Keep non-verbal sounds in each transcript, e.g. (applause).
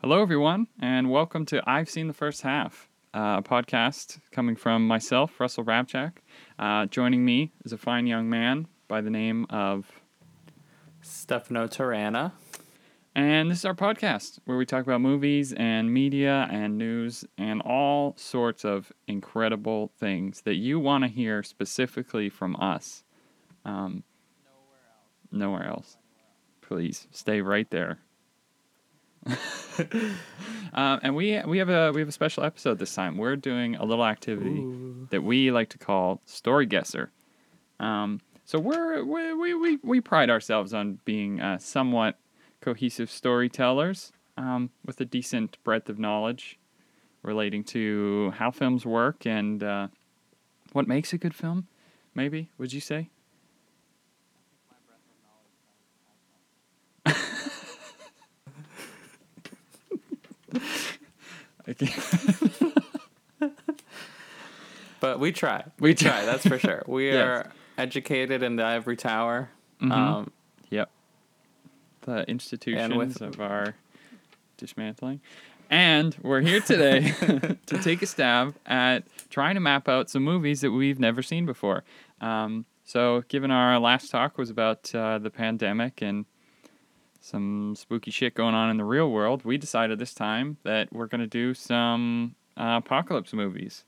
Hello, everyone, and welcome to I've Seen the First Half, uh, a podcast coming from myself, Russell Rabchak. Uh, joining me is a fine young man by the name of, Stefano Tirana. and this is our podcast where we talk about movies and media and news and all sorts of incredible things that you want to hear specifically from us. Um, nowhere else. Please stay right there. (laughs) Um, and we we have a we have a special episode this time. We're doing a little activity that we like to call story guesser. Um, so we're we, we, we, we pride ourselves on being uh, somewhat cohesive storytellers um, with a decent breadth of knowledge relating to how films work and uh, what makes a good film. Maybe would you say? (laughs) But we try. We try. that's for sure. We (laughs) Yes. are educated in the ivory tower. Mhm. Um, Yep. The institutions with- of our dismantling. And we're here today (laughs) to take a stab at trying to map out some movies that we've never seen before. Um, so, given our last talk was about uh, the pandemic and some spooky shit going on in the real world, we decided this time that we're going to do some uh, apocalypse movies.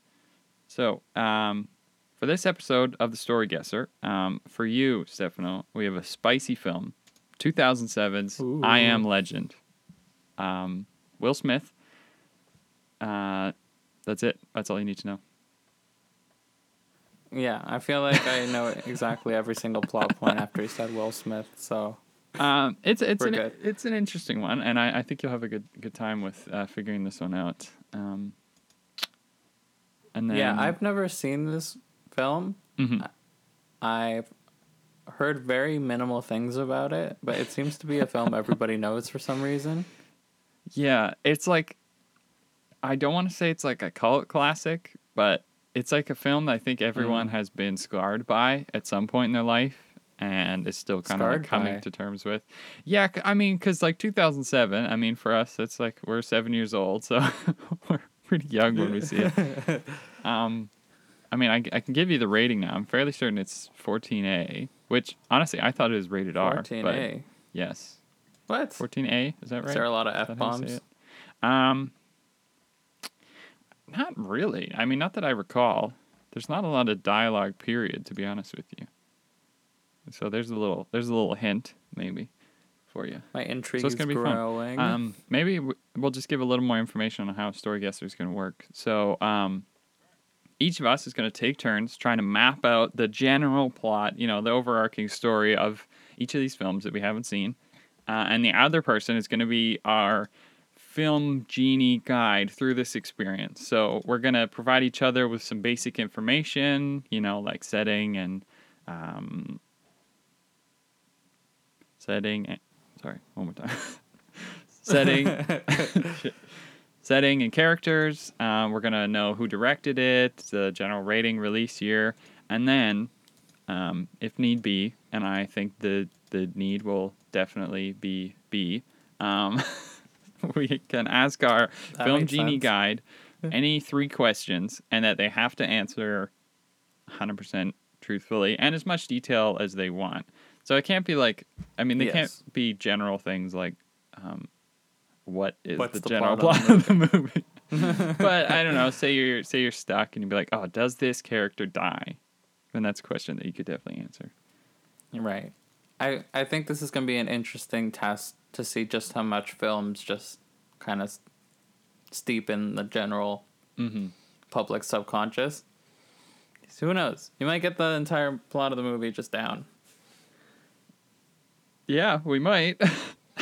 So, um, for this episode of The Story Guesser, um, for you, Stefano, we have a spicy film 2007's Ooh. I Am Legend. Um, Will Smith. Uh, that's it. That's all you need to know. yeah, I feel like I know exactly every single plot point after he said Will Smith. So Um, it's it's We're an good. it's an interesting one, and I, I think you'll have a good good time with uh, figuring this one out. Um, and then yeah, I've never seen this film. Mhm. I've heard very minimal things about it, but it seems to be a film everybody knows for some reason. Yeah, it's like I don't want to say it's like a cult classic, but it's like a film that I think everyone Mm. has been scarred by at some point in their life and is still kind of like coming by? to terms with. Yeah, I mean, because like 2007, I mean, for us, it's like we're seven years old, so (laughs) we're pretty young when we see it. (laughs) Um, I mean, I, I can give you the rating now. I'm fairly certain it's 14A, which honestly I thought it was rated R. but 14A. Yes, What? 14A. Is that right? Is there a lot of F that how you say bombs? Um, not really. I mean, not that I recall. There's not a lot of dialogue. Period. To be honest with you. So there's a little there's a little hint maybe for you. My intrigue So it's is gonna be fun. growing. Um, maybe w- we'll just give a little more information on how Story Guesser is going to work. So, um, each of us is going to take turns trying to map out the general plot, you know, the overarching story of each of these films that we haven't seen. Uh, and the other person is going to be our film genie guide through this experience. So, we're going to provide each other with some basic information, you know, like setting and um, setting. And, sorry, one more time. (laughs) setting, (laughs) setting and characters. Um, we're gonna know who directed it, the general rating, release year, and then, um, if need be, and I think the the need will definitely be be, um, (laughs) we can ask our That film genie sense. guide any three questions, and that they have to answer 100% truthfully and as much detail as they want. So it can't be like, I mean, they Yes. can't be general things like, um, what is What's the, the general plot plot of of the movie? (laughs) but I don't know. Say you're say you're stuck and you'd be like, oh, does this character die? And that's a question that you could definitely answer. Right. I I think this is going to be an interesting test to see just how much films just kind of steep in the general Mm-hmm. public subconscious. So who knows? You might get the entire plot of the movie just down, Yeah, we might.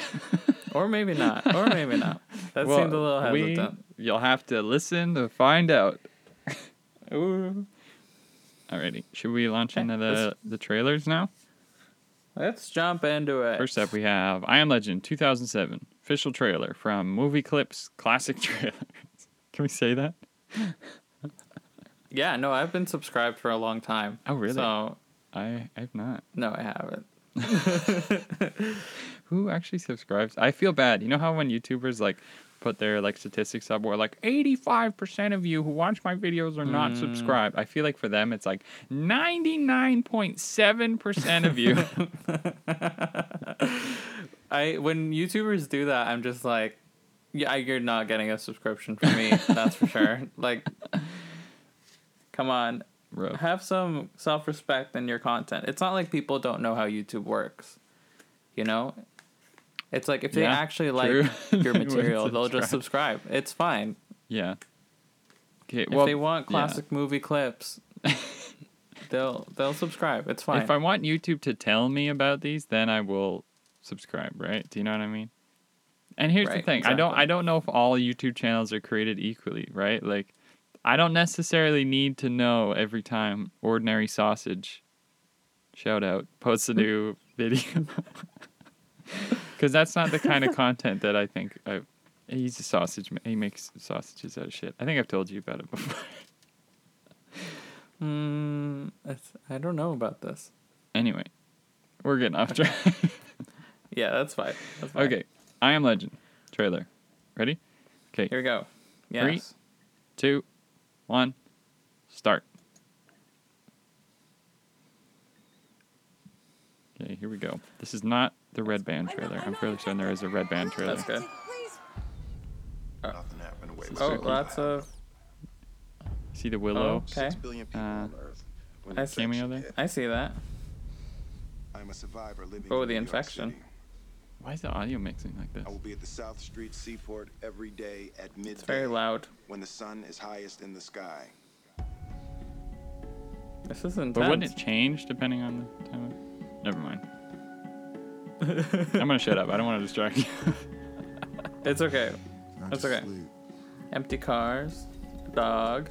(laughs) or maybe not, or maybe not. That Well, seemed a little hesitant. We, you'll have to listen to find out. (laughs) Ooh. Alrighty. Should we launch into the, the trailers now? Let's jump into it. First up, we have I Am Legend 2007 official trailer from Movie Clips Classic (laughs) Trailers. Can we say that? Yeah, no, I've been subscribed for a long time. Oh, really? So I I've not. no, I haven't. (laughs) Who actually subscribes? I feel bad. You know how when YouTubers like put their like statistics up where like 85% of you who watch my videos are not Mm. subscribed. I feel like for them it's like 99.7% of you. (laughs) I when YouTubers do that, I'm just like, yeah, you're not getting a subscription from me. that's for sure. Like, come on, Rough. have some self respect in your content. It's not like people don't know how YouTube works. You know, it's like if they Yeah, actually like (laughs) your material, they'll just subscribe. It's fine. Yeah. Okay, If they want yeah. classic movie clips, (laughs) they'll they'll subscribe. It's fine. If I want YouTube to tell me about these, then I will subscribe, right? Do you know what I mean? And here's the Right, thing. I don't. I don't know if all YouTube channels are created equally, right? Like I don't necessarily need to know every time ordinary sausage shout out posts a new video. (laughs) Cuz that's not the kind of content that I think I he's a sausage he makes sausages out of shit. I think I've told you about it before. Hmm, it's, I don't know about this. anyway, we're getting off track. Yeah, that's fine. That's fine. okay. I am legend trailer. Ready? Okay. Here we go. Yes. Three. two, one, start. Okay, here we go. This is not the red band trailer. I'm fairly certain there is a red band trailer. That's good. Nothing happened away Oh, lots of. See the willow? Okay. Six billion people Uh, on Earth. When I see. Cameo infection there? I see that. I'm a survivor living Oh, in the New York infection. City. Why is the audio mixing like this? I will be at the South Street Seaport every day at midday. It's very loud. When the sun is highest in the sky. This is intense. But wouldn't it change depending on the time? Of... Never mind. I'm gonna shut up. I don't want to distract you. (laughs) It's okay. Not That's okay. sleep. Empty cars, dog.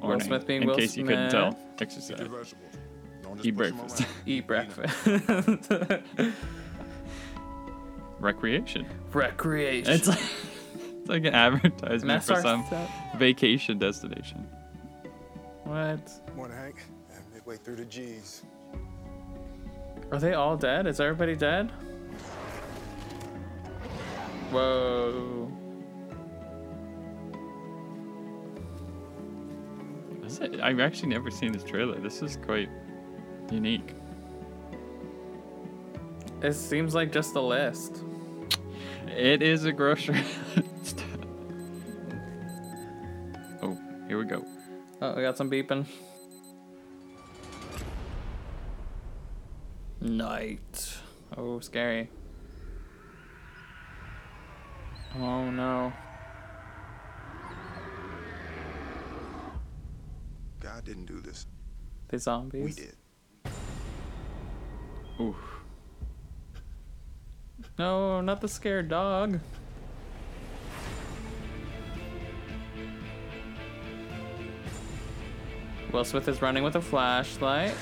Will Smith being in Will Eat case you couldn't tell. Exercise. your vegetables. Don't just Eat breakfast. (laughs) Eat breakfast. (laughs) Recreation. Recreation. It's like, (laughs) it's like an advertisement for our some stuff. vacation destination. What? Morning, Hank. And midway through the G's. Are they all dead? Is everybody dead? Whoa. Is it? I've actually never seen this trailer. This is quite unique. It seems like just a list. It is a grocery (laughs) list. oh, here we go. Oh, we got some beeping. Night. Oh, scary. Oh no. God didn't do this. The zombies. We did. Ooh. No, not the scared dog. Will Smith is running with a flashlight.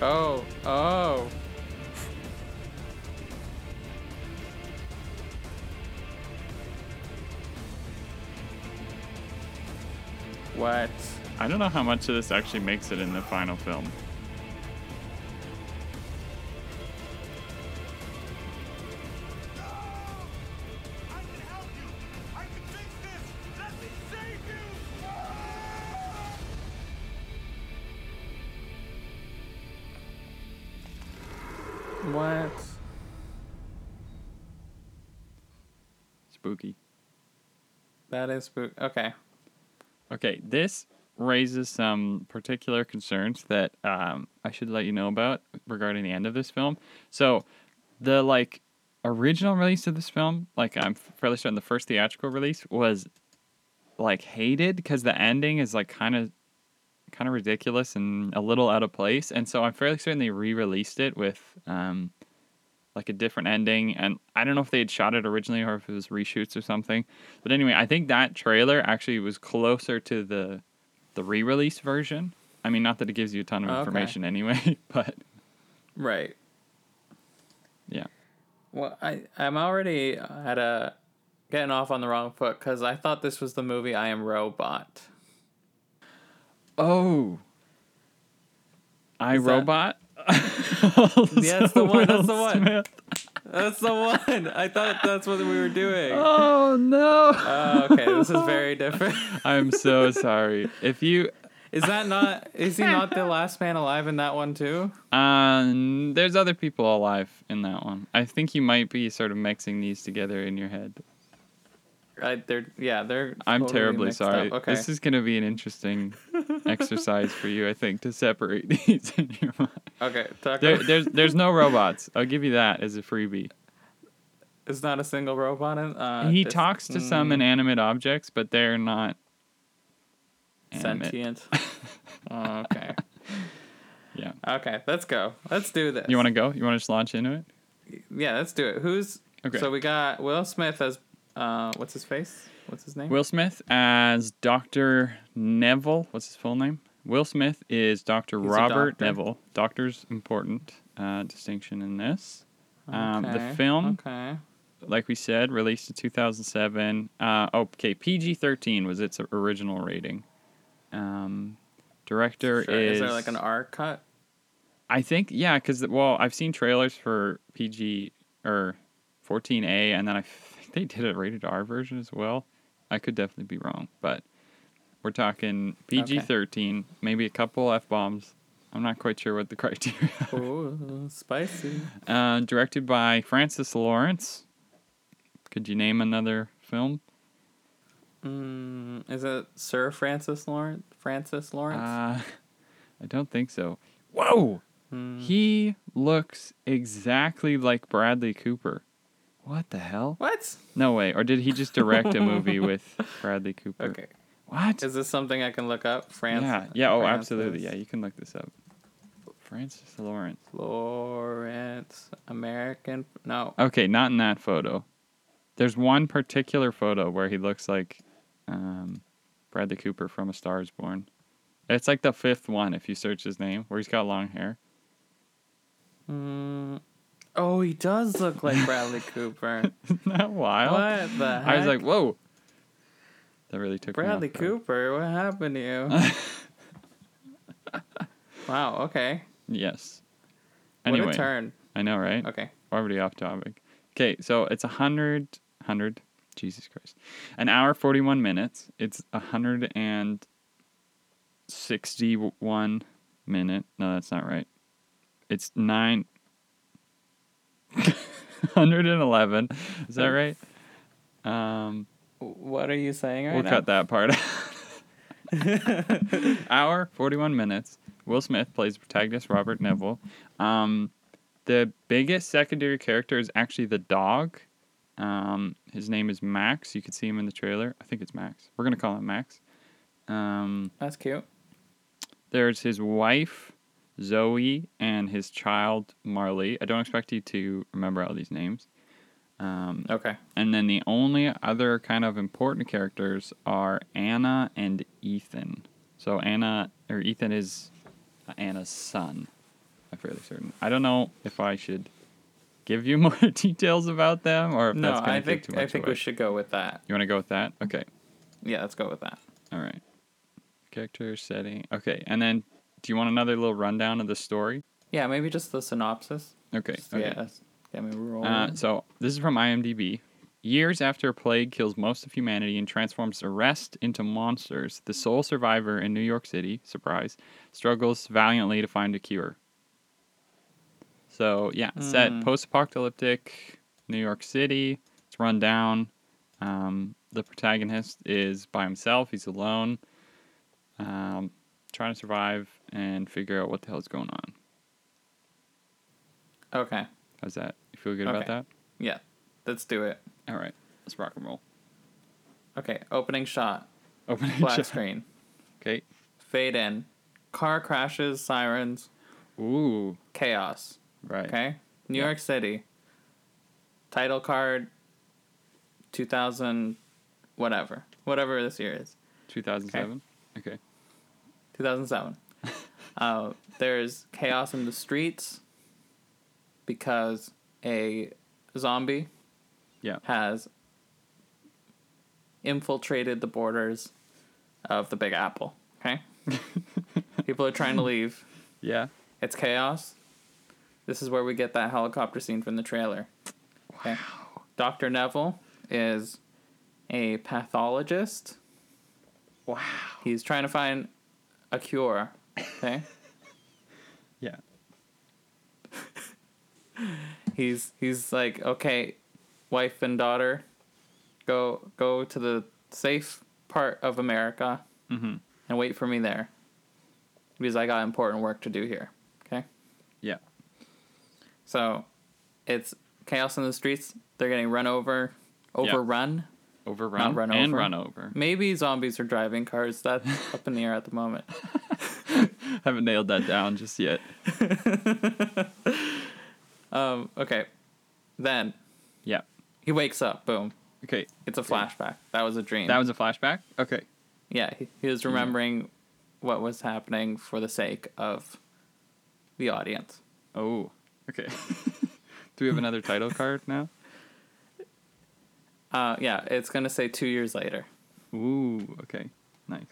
Oh, oh. What? I don't know how much of this actually makes it in the final film. What? Spooky. That is spook. Okay. Okay, this raises some particular concerns that um, I should let you know about regarding the end of this film. So, the like original release of this film, like I'm fairly certain the first theatrical release was like hated because the ending is like kind of kind of ridiculous and a little out of place. And so I'm fairly certain they re-released it with um, like a different ending. And I don't know if they had shot it originally or if it was reshoots or something. But anyway, I think that trailer actually was closer to the the re-release version. I mean, not that it gives you a ton of Okay. information anyway, (laughs) but Right. yeah. Well, I I'm already at a getting off on the wrong foot because I thought this was the movie I Am Robot. Oh. I Is that- Robot. (laughs) Yeah, that's the one, that's the one. That's the one. I thought that's what we were doing. Oh no! Oh, okay, this is very different. (laughs) I'm so sorry. If you, Is that not? Is he not the last man alive in that one too? um, there's other people alive in that one. I think you might be sort of mixing these together in your head. I, they're yeah, they're. I'm totally terribly sorry. Okay. This is going to be an interesting exercise for you, I think, to separate (laughs) these in your mind. okay. Talk There, about- there's there's no (laughs) robots. I'll give you that as a freebie. It's not a single robot in. Uh, he talks to some mm, inanimate objects, but they're not animate. sentient. (laughs) Oh, okay. Yeah. Okay. Let's go. Let's do this. You want to go? You want to just launch into it? Yeah. Let's do it. Who's? Okay. So we got Will Smith as. Uh, what's his face? What's his name? Will Smith as Dr. Neville. What's his full name? Will Smith is Dr. He's Robert doctor. Neville. Doctor's important uh, distinction in this. Um, the film, Okay. like we said, released in 2007. Uh, okay, PG 13 was its original rating. Um, director Sure. is. Is there like an R cut? I think yeah, because well, I've seen trailers for PG or 14A, and then I think they did a rated R version as well. I could definitely be wrong, but we're talking PG 13, maybe a couple f bombs. I'm not quite sure what the (laughs) criteria. are. Oh, spicy. uh, directed by Francis Lawrence. Could you name another film? Mm, is it Sir Francis Lawrence? Francis Lawrence? Uh, (laughs) I don't think so. Whoa! Hmm. He looks exactly like Bradley Cooper. What the hell? what? No way. Or did he just direct a movie (laughs) with Bradley Cooper? Okay. What? Is this something I can look up? Francis. yeah. Yeah. Oh, Francis absolutely. Yeah, you can look this up. Francis Lawrence. Lawrence, American. No. Okay, not in that photo. There's one particular photo where he looks like um, Bradley Cooper from A Star Is Born. It's like the fifth one if you search his name, where he's got long hair. Mm, oh, he does look like Bradley Cooper. (laughs) Isn't that wild? What the heck? I was like, whoa. That really took off Bradley. Cooper, what happened to you? (laughs) wow. Okay. Yes. What a turn. I know, right? Okay. already off topic. Okay, so it's a hundred, hundred, Jesus Christ, an hour forty one minutes. It's a hundred and sixty one minute. No, that's not right. It's nine. (laughs) Hundred and eleven. Is that right? Um, What are you saying right we'll now? cut that part out. (laughs) (laughs) Hour, 41 minutes. Will Smith plays protagonist Robert Neville. Um, the biggest secondary character is actually the dog. Um, his name is Max. You can see him in the trailer. I think it's Max. We're going to call him Max. Um, That's cute. there's his wife, Zoe, and his child, Marley. I don't expect you to remember all these names. Um, Okay. and then the only other kind of important characters are Anna and Ethan. So Anna or Ethan is Anna's son. I'm fairly certain. I don't know if I should give you (laughs) more details about them or if No, that's going I to take think too much I think away. we should go with that. You want to go with that? Okay. Yeah, let's go with that. All right. Character setting. Okay. And then do you want another little rundown of the story? Yeah, maybe just the synopsis. Okay. Just, okay. Yeah. Uh, so this is from IMDb. Years after a plague kills most of humanity and transforms the rest into monsters, the sole survivor in New York City, surprise, struggles valiantly to find a cure. So yeah, set Hmm. post-apocalyptic New York City. It's run down. Um, the protagonist is by himself. He's alone, um, trying to survive and figure out what the hell's going on. okay. How's that? You feel good about that? Yeah. Let's do it. All right, let's rock and roll. Okay. Opening shot. Opening Black shot. screen. Okay. Fade in. Car crashes, sirens, Ooh, chaos. right. Okay. New Yeah. York City. Title card. 2000, whatever. Whatever this year is. 2007. Okay. 2007. Uh, there's chaos in the streets because a zombie Yeah. has infiltrated the borders of the Big Apple. Okay? (laughs) People are trying to leave. Yeah. It's chaos. This is where we get that helicopter scene from the trailer. Okay. Dr. Neville is a pathologist. Wow. He's trying to find a cure. Okay. Yeah. (laughs) he's he's like, okay, wife and daughter, go go to the safe part of America Mm-hmm. and wait for me there. Because I got important work to do here. Okay? Yeah. So it's chaos in the streets. They're getting run over, overrun. Overrun run and over. run over. Maybe zombies are driving cars. That's up in the air at the moment. (laughs) (laughs) Haven't nailed that down just yet. (laughs) Um, okay. Then Yeah. he wakes up. Boom. Okay. It's a flashback. That was a dream. That was a flashback. Okay. yeah. He, he was remembering what was happening for the sake of the audience. Oh. Okay. (laughs) Do we have another title card now? Uh, yeah, it's gonna say two years later. Ooh. Okay. Nice.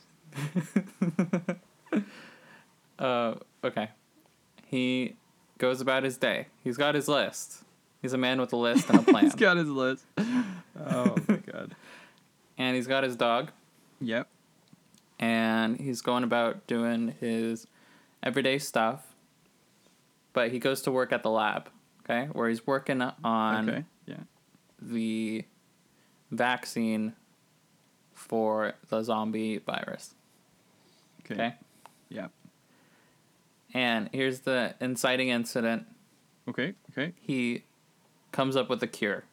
Uh, okay. He goes about his day. He's got his list. He's a man with a list and a (laughs) plan. He's got his list. (laughs) Oh my god. and he's got his dog. Yep. And he's going about doing his everyday stuff. But he goes to work at the lab, okay? Where he's working on Okay. Yeah. the vaccine for the zombie virus. Okay. Okay. And here's the inciting incident. Okay. Okay. He comes up with a cure.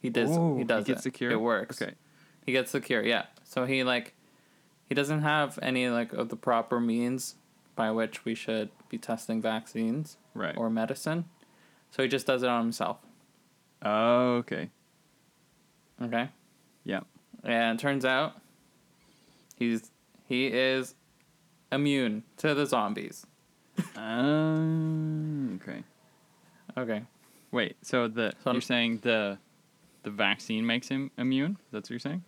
He does. Oh, he does. gets it. the cure. It works. Okay. He gets the cure. Yeah. So he like, he doesn't have any like of the proper means by which we should be testing vaccines Right. or medicine. So he just does it on himself. Oh. Okay. Okay. Yeah. And it turns out, he's he is immune to the zombies. Um. Okay. Okay. Wait. So the So I'm- you're saying the the vaccine makes him immune? That's what you're saying?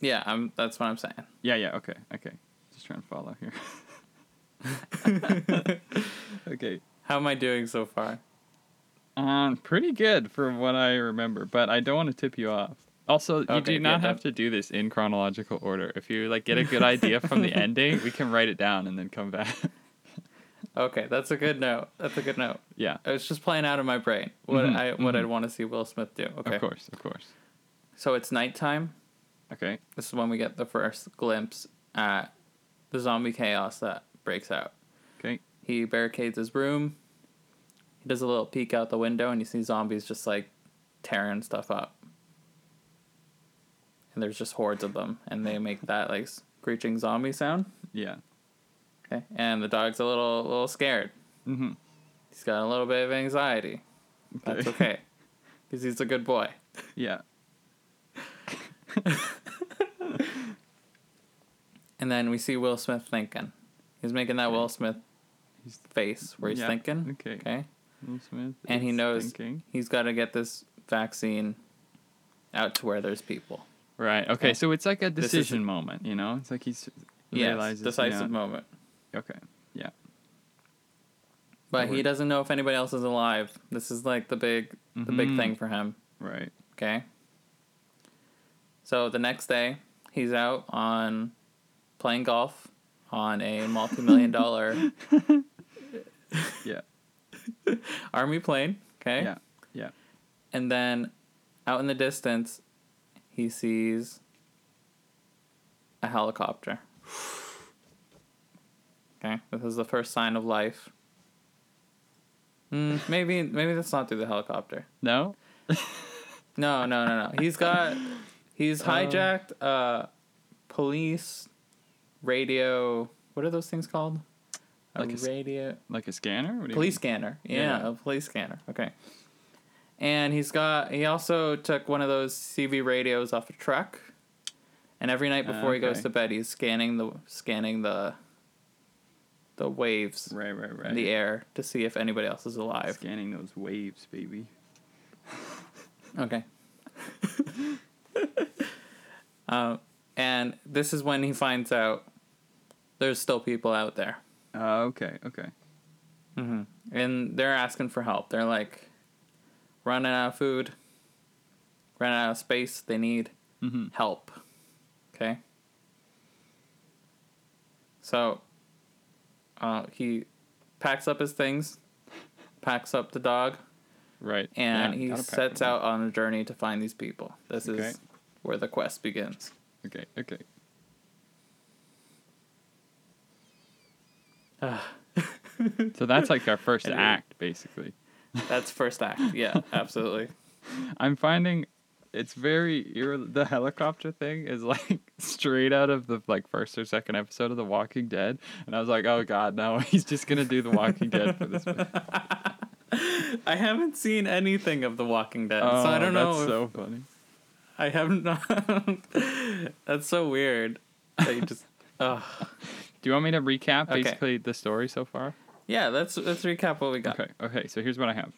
Yeah. I'm. That's what I'm saying. Yeah. Yeah. Okay. Okay. Just trying to follow here. (laughs) (laughs) okay. How am I doing so far? Um, pretty good for what I remember, but I don't want to tip you off. Also, you do not have to do this in chronological order. If you like get a good idea from the (laughs) ending, we can write it down and then come back. Okay, that's a good note. That's a good note. yeah. It's just playing out of my brain what Mhm, I what mhm. I'd want to see Will Smith do. Okay. Of course, of course. So it's nighttime. Okay. This is when we get the first glimpse at the zombie chaos that breaks out. Okay. He barricades his room. He does a little peek out the window, and you see zombies just like tearing stuff up. And there's just hordes of them, and they make that like screeching zombie sound. Yeah. Okay. (laughs) And the dog's a little little scared. Mm-hmm. He's got a little bit of anxiety. That's okay, because (laughs) he's a good boy. Yeah. (laughs) And then we see Will Smith thinking. He's making that Will Smith He's- face where he's Yeah, thinking. okay. Okay. Will Smith. And he knows Thinking. he's got to get this vaccine out to where there's people. Right. Okay. Okay. So it's like a decision moment, you know? It's like he's Yes, realizes. decisive you know- moment. Okay. Yeah. But he doesn't know if anybody else is alive. This is like the big, the big Mhm. thing for him. Right. Okay. So the next day, he's out on playing golf on a (laughs) multi-million dollar Yeah. (laughs) army plane. Okay. Yeah. Yeah. And then out in the distance, he sees a helicopter. (sighs) (laughs) Okay, this is the first sign of life. Mm, maybe maybe that's not through the helicopter. No. (laughs) No, no, no, no. He's got he's hijacked a police radio. What are those things called? A Like a radio Like a scanner? What police mean? scanner. Yeah, Yeah. a police scanner. Okay. And he's got he also took one of those CB radios off a truck. And every night before he goes to bed, he's scanning the scanning the the waves Right. Right. Right. in the air to see if anybody else is alive. Scanning those waves, baby. (laughs) Okay. um, (laughs) and this is when he finds out there's still people out there. Uh, okay. Okay. hmm And they're asking for help. They're like, running out of food, running out of space. They need Mm-hmm. help. Okay. So, uh, he packs up his things, packs up the dog, Right. and Yeah, he sets out on a journey to find these people. This Okay. is where the quest begins. Okay. Okay. (sighs) so that's like our first Anyway. act, basically. That's first act. Yeah, (laughs) absolutely. I'm finding it's very the helicopter thing is like (laughs) straight out of the like first or second episode of The Walking Dead, and I was like, oh god, no, (laughs) he's just gonna do The Walking Dead for this. (laughs) I haven't seen anything of The Walking Dead, Oh, so I don't know. That's if- so funny. I have not. that's so weird. That you just. Ugh. Do you want me to recap Okay. basically the story so far? Yeah, let's let's recap what we got. Okay, okay. So here's what I have.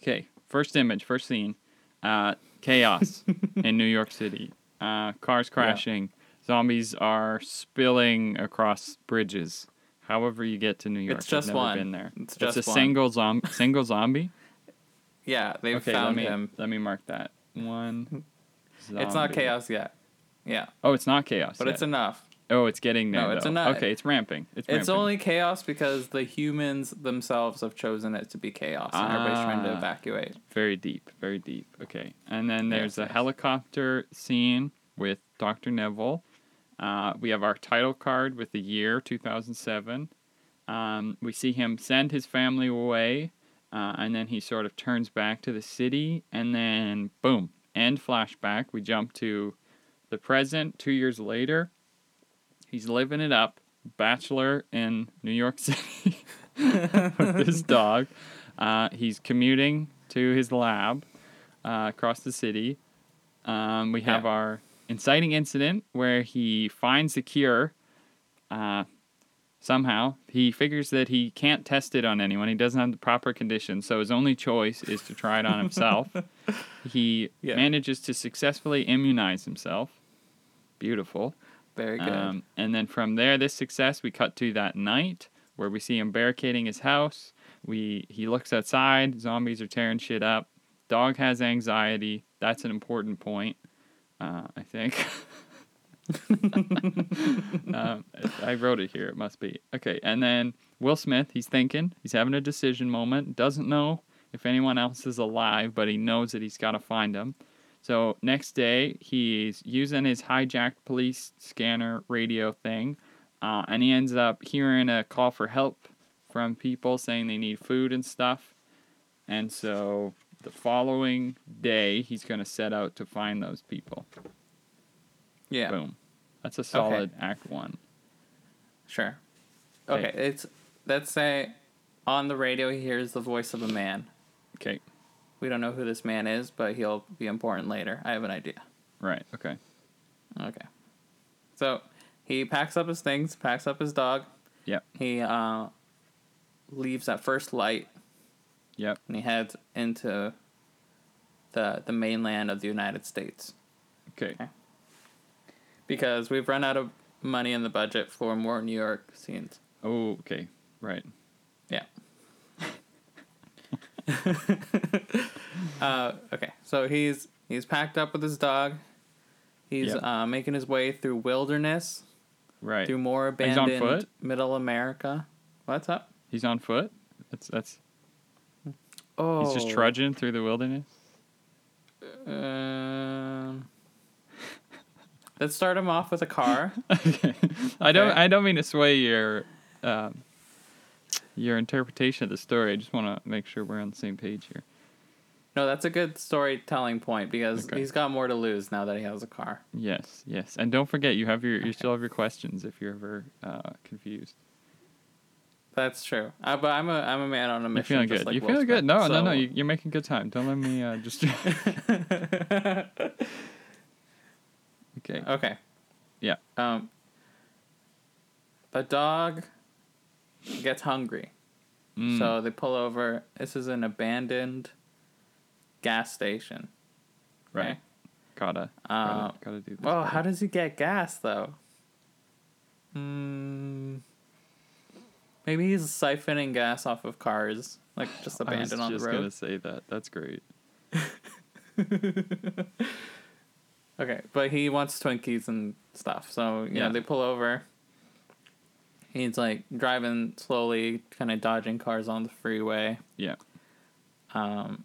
Okay, first image, first scene, uh, chaos (laughs) in New York City. Uh, cars crashing, zombies are spilling across bridges. However, you get to New York, It's just I've never one. Been there. It's It's just a one. single zom- single zombie. (laughs) Yeah, they Okay, found let me him. let me mark that one. (laughs) It's not chaos yet. Yeah, Oh, it's not chaos. but yet. it's enough. Oh, it's getting there. No, it's though. enough. Okay, it's ramping. It's It's ramping. only chaos because the humans themselves have chosen it to be chaos, and everybody's trying to Ah. evacuate. Very deep, very deep. Okay. And then there's Yes, a yes. helicopter scene with Dr. Neville. Uh, we have our title card with the year 2007. Um, we see him send his family away, uh, and then he sort of turns back to the city, and then boom, end flashback. We jump to the present two years later. He's living it up, bachelor in New York (laughs) City with (laughs) his dog. Uh, he's commuting to his lab uh, across the city. Um, we have Yeah. our inciting incident where he finds the cure. Uh, somehow he figures that he can't test it on anyone. He doesn't have the proper conditions, so his only choice is to try it on himself. (laughs) he Yeah. manages to successfully immunize himself. Beautiful. Very good. Um, and then from there, this success, we cut to that night where we see him barricading his house. We he looks outside. Zombies are tearing shit up. Dog has anxiety. That's an important point, uh, I think. (laughs) um, I wrote it here. It must be okay. And then Will Smith, he's thinking. He's having a decision moment. Doesn't know if anyone else is alive, but he knows that he's got to find them. So next day, he's using his hijacked police scanner radio thing, uh, and he ends up hearing a call for help from people saying they need food and stuff. And so the following day, he's going to set out to find those people. yeah, Boom. That's a solid Act One. sure. Okay. Okay, it's let's say on the radio he hears the voice of a man. Okay. We don't know who this man is, but he'll be important later. I have an idea. Right. Okay. Okay. So he packs up his things, packs up his dog. Yep. He uh, leaves at first light Yep. and he heads into the the mainland of the United States Okay. Okay. because we've run out of money in the budget for more New York scenes. Oh. Okay. Right. (laughs) Uh, okay, so he's he's packed up with his dog. He's Yep. uh, making his way through wilderness, Right. through more abandoned? Middle America. What's up? He's on foot. That's that's. Oh, He's just trudging through the wilderness. Um, (laughs) let's start him off with a car. (laughs) okay. I don't. I don't mean to sway your, um, your interpretation of the story. I just want to make sure we're on the same page here. no, that's a good storytelling point because Okay. he's got more to lose now that he has a car. Yes. Yes. And don't forget, you have your. You still have your questions if you're ever uh, confused. That's true. Uh, but I'm a I'm a man on a mission. You're feeling good. like you're feeling good. No, no, no. You, you're making good time. Don't let me uh, (laughs) just. (laughs) okay. Okay. Yeah. Um. The dog gets hungry, Mm, so they pull over. This is an abandoned gas station. right. okay. Gotta. Uh, Gotta, gotta do this. Oh, better. how does he get gas though? Hmm. Maybe he's siphoning gas off of cars, like just abandoned on the road. just road. gonna say that. That's great. (laughs) Okay, but he wants Twinkies and stuff. So, you Yeah. know, they pull over. He's like driving slowly, kind of dodging cars on the freeway. Yeah. Um,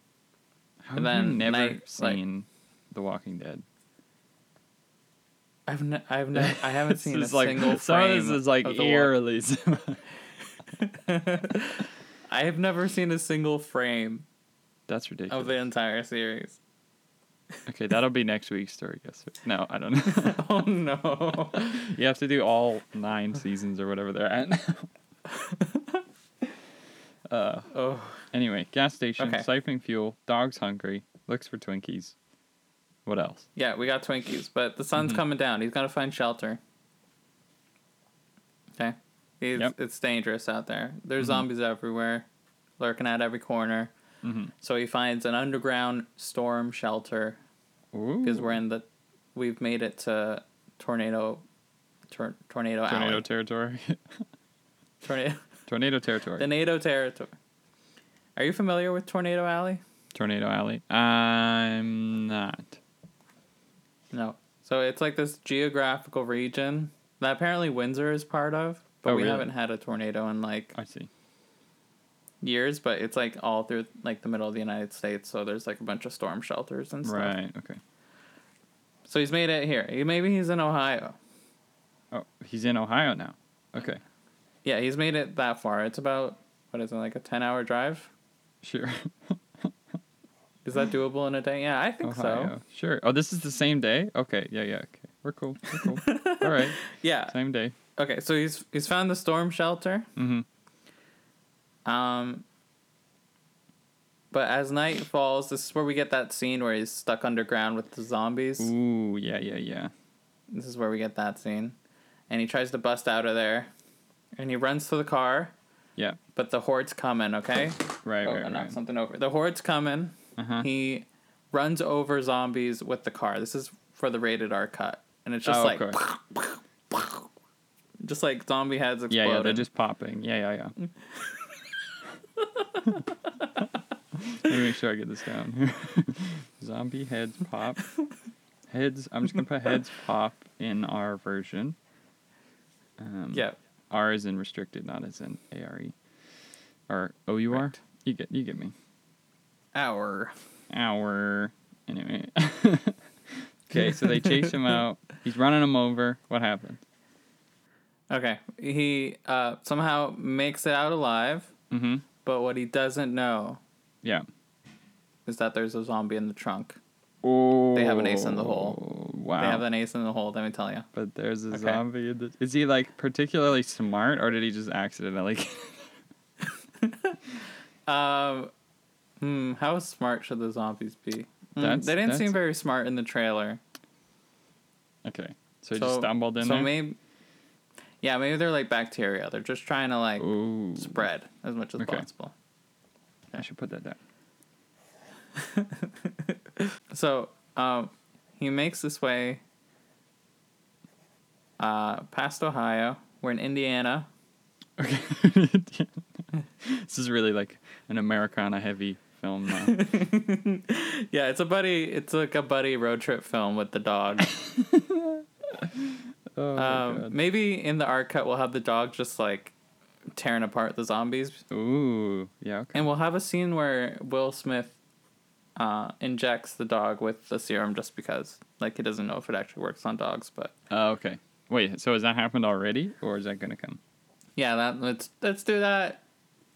How And have you then never night, like- seen The Walking Dead? I've ne- I've ne- I haven't (laughs) seen a like, single some of frame this is like of the wa- eerily. (laughs) I have never seen a single frame That's ridiculous. of the entire series. Okay, that'll be next week's story. Guess no, I don't know. (laughs) Oh no! (laughs) you have to do all nine seasons or whatever they're at. (laughs) uh, oh, anyway, gas station, Okay. siphoning fuel, dog's hungry, looks for Twinkies. What else? yeah, we got Twinkies, but the sun's Mm-hmm. coming down. He's gotta find shelter. Okay, He's, Yep. it's dangerous out there. There's Mhm. zombies everywhere, lurking at every corner. Mm-hmm. So he finds an underground storm shelter Ooh. because we're in the, we've made it to tornado, tor- tornado, tornado alley. territory. (laughs) tornado, tornado territory. the NATO territory. Are you familiar with Tornado Alley? tornado alley. I'm not. No. So it's like this geographical region that apparently Windsor is part of, but Oh, we really? haven't had a tornado in like I see. Years. But it's like all through like the middle of the United States, so there's like a bunch of storm shelters and stuff. Right. Okay. So he's made it here. Maybe he's in Ohio. Oh, he's in Ohio now. Okay. Yeah, he's made it that far. It's about what is it like a ten hour drive? Sure. Is that doable in a day? Yeah, I think so. Sure. Oh, this is the same day. Okay. Yeah. Yeah. Okay. We're cool. We're cool. (laughs) All right. Yeah. Same day. Okay, so he's he's found the storm shelter. Mm-hmm. Um, but as night falls, this is where we get that scene where he's stuck underground with the zombies. Ooh. Yeah. Yeah. Yeah. This is where we get that scene, and he tries to bust out of there, and he runs to the car, Yeah. but the horde's coming. Okay, Right. oh, right. I knocked Right. something over. The horde's coming. Uh huh. He runs over zombies with the car. This is for the rated R cut, and it's just Oh, like, just like zombie heads exploding. Yeah. Yeah. They're just popping. Yeah. Yeah. Yeah. (laughs) Let me make sure I get this down. (laughs) Zombie heads pop. Heads. I'm just gonna put heads pop in our version. Um, yeah. R is in restricted, not as in A R E. Or O U R. You get you get me. Our. Our anyway. (laughs) okay, so they chase him out. He's running him over. What happened? Okay. He uh, somehow makes it out alive, Mm-hmm. But what he doesn't know Yeah. is that there's a zombie in the trunk. Oh. They have an ace in the hole. Wow. They have an ace in the hole, let me tell you. But there's a Okay. zombie. In the, is he like particularly smart, or did he just accidentally? (laughs) (laughs) Um, hmm, how smart should the zombies be? Hmm, That's- they didn't that's- seem very smart in the trailer. okay, so he just stumbled in so there. maybe, yeah, maybe they're like bacteria. They're just trying to like Ooh. spread as much as Okay. possible. I should put that down. (laughs) So, um, he makes this way uh, past Ohio. We're in Indiana. Okay. (laughs) this is really like an Americana heavy film. (laughs) Yeah, it's a buddy. It's like a buddy road trip film with the dog. Oh um, maybe in the R cut we'll have the dog just like tearing apart the zombies, Ooh, yeah. Okay. and we'll have a scene where Will Smith uh, injects the dog with the serum just because, like, he doesn't know if it actually works on dogs. But Oh, okay. Wait, so has that happened already, or is that gonna come? yeah, that let's let's do that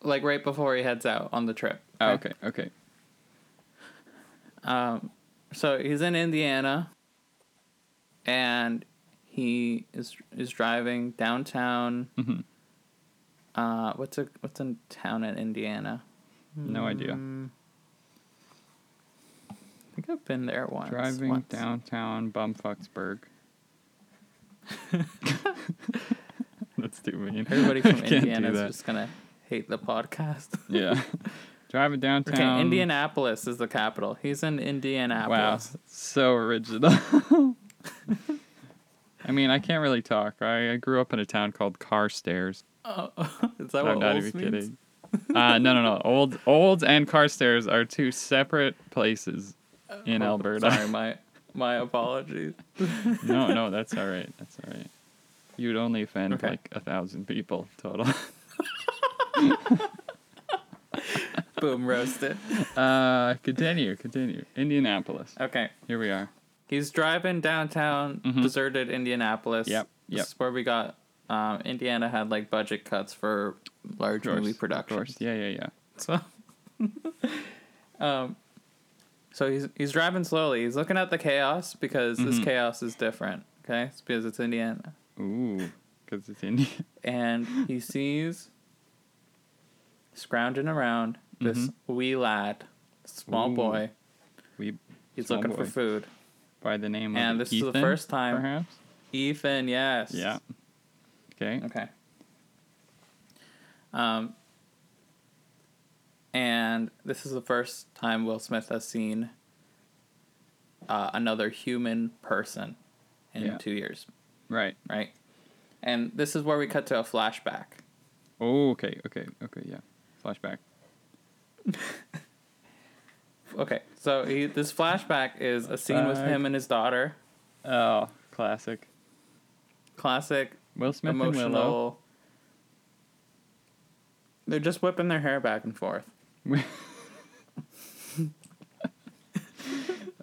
like right before he heads out on the trip. Oh, okay. Okay. Um, so he's in Indiana, and he is is driving downtown. Mhm. Uh, what's a what's a town in Indiana? No idea. Mm, I think I've been there once. Driving once. downtown Bumfucksburg. (laughs) (laughs) That's too mean. Everybody (laughs) from Indiana is just gonna hate the podcast. Yeah. Driving downtown. okay. Indianapolis is the capital. He's in Indianapolis. Wow, so original. I mean, I can't really talk. I, I grew up in a town called Carstairs. Oh, (laughs) is that I'm what not Olds even means? kidding. (laughs) Uh, no, no, no. Old, Olds and Carstairs are two separate places in Oh, Alberta. Sorry, (laughs) my my apologies. no, no, that's all right. That's all right. You'd only offend Okay. like a thousand people total. Boom, roasted. uh, continue, continue. Indianapolis. Okay. Here we are. He's driving downtown Mhm. deserted Indianapolis. Yep, This is where we got um, Indiana had like budget cuts for large course, movie productions. Yeah, yeah, yeah. So, (laughs) um, so he's he's driving slowly. He's looking at the chaos because this Mhm. chaos is different. Okay, it's because it's Indiana, Ooh, because it's Indiana. (laughs) and he sees scrounging around this Mhm. wee lad, small Ooh. boy. We He's looking boy. for food. By the name And of this is the first time- perhaps. Ethan, yes. Yeah. Okay. Okay. Um, and this is the first time Will Smith has seen uh, another human person in Yeah. two years, Right. right? And this is where we cut to a flashback. Oh, okay, okay, okay. Yeah. Flashback. (laughs) Okay, so he, this flashback is a scene with him and his daughter. Oh, classic. Classic Will Smith and Willow. emotional. They're just whipping their hair back and forth. (laughs)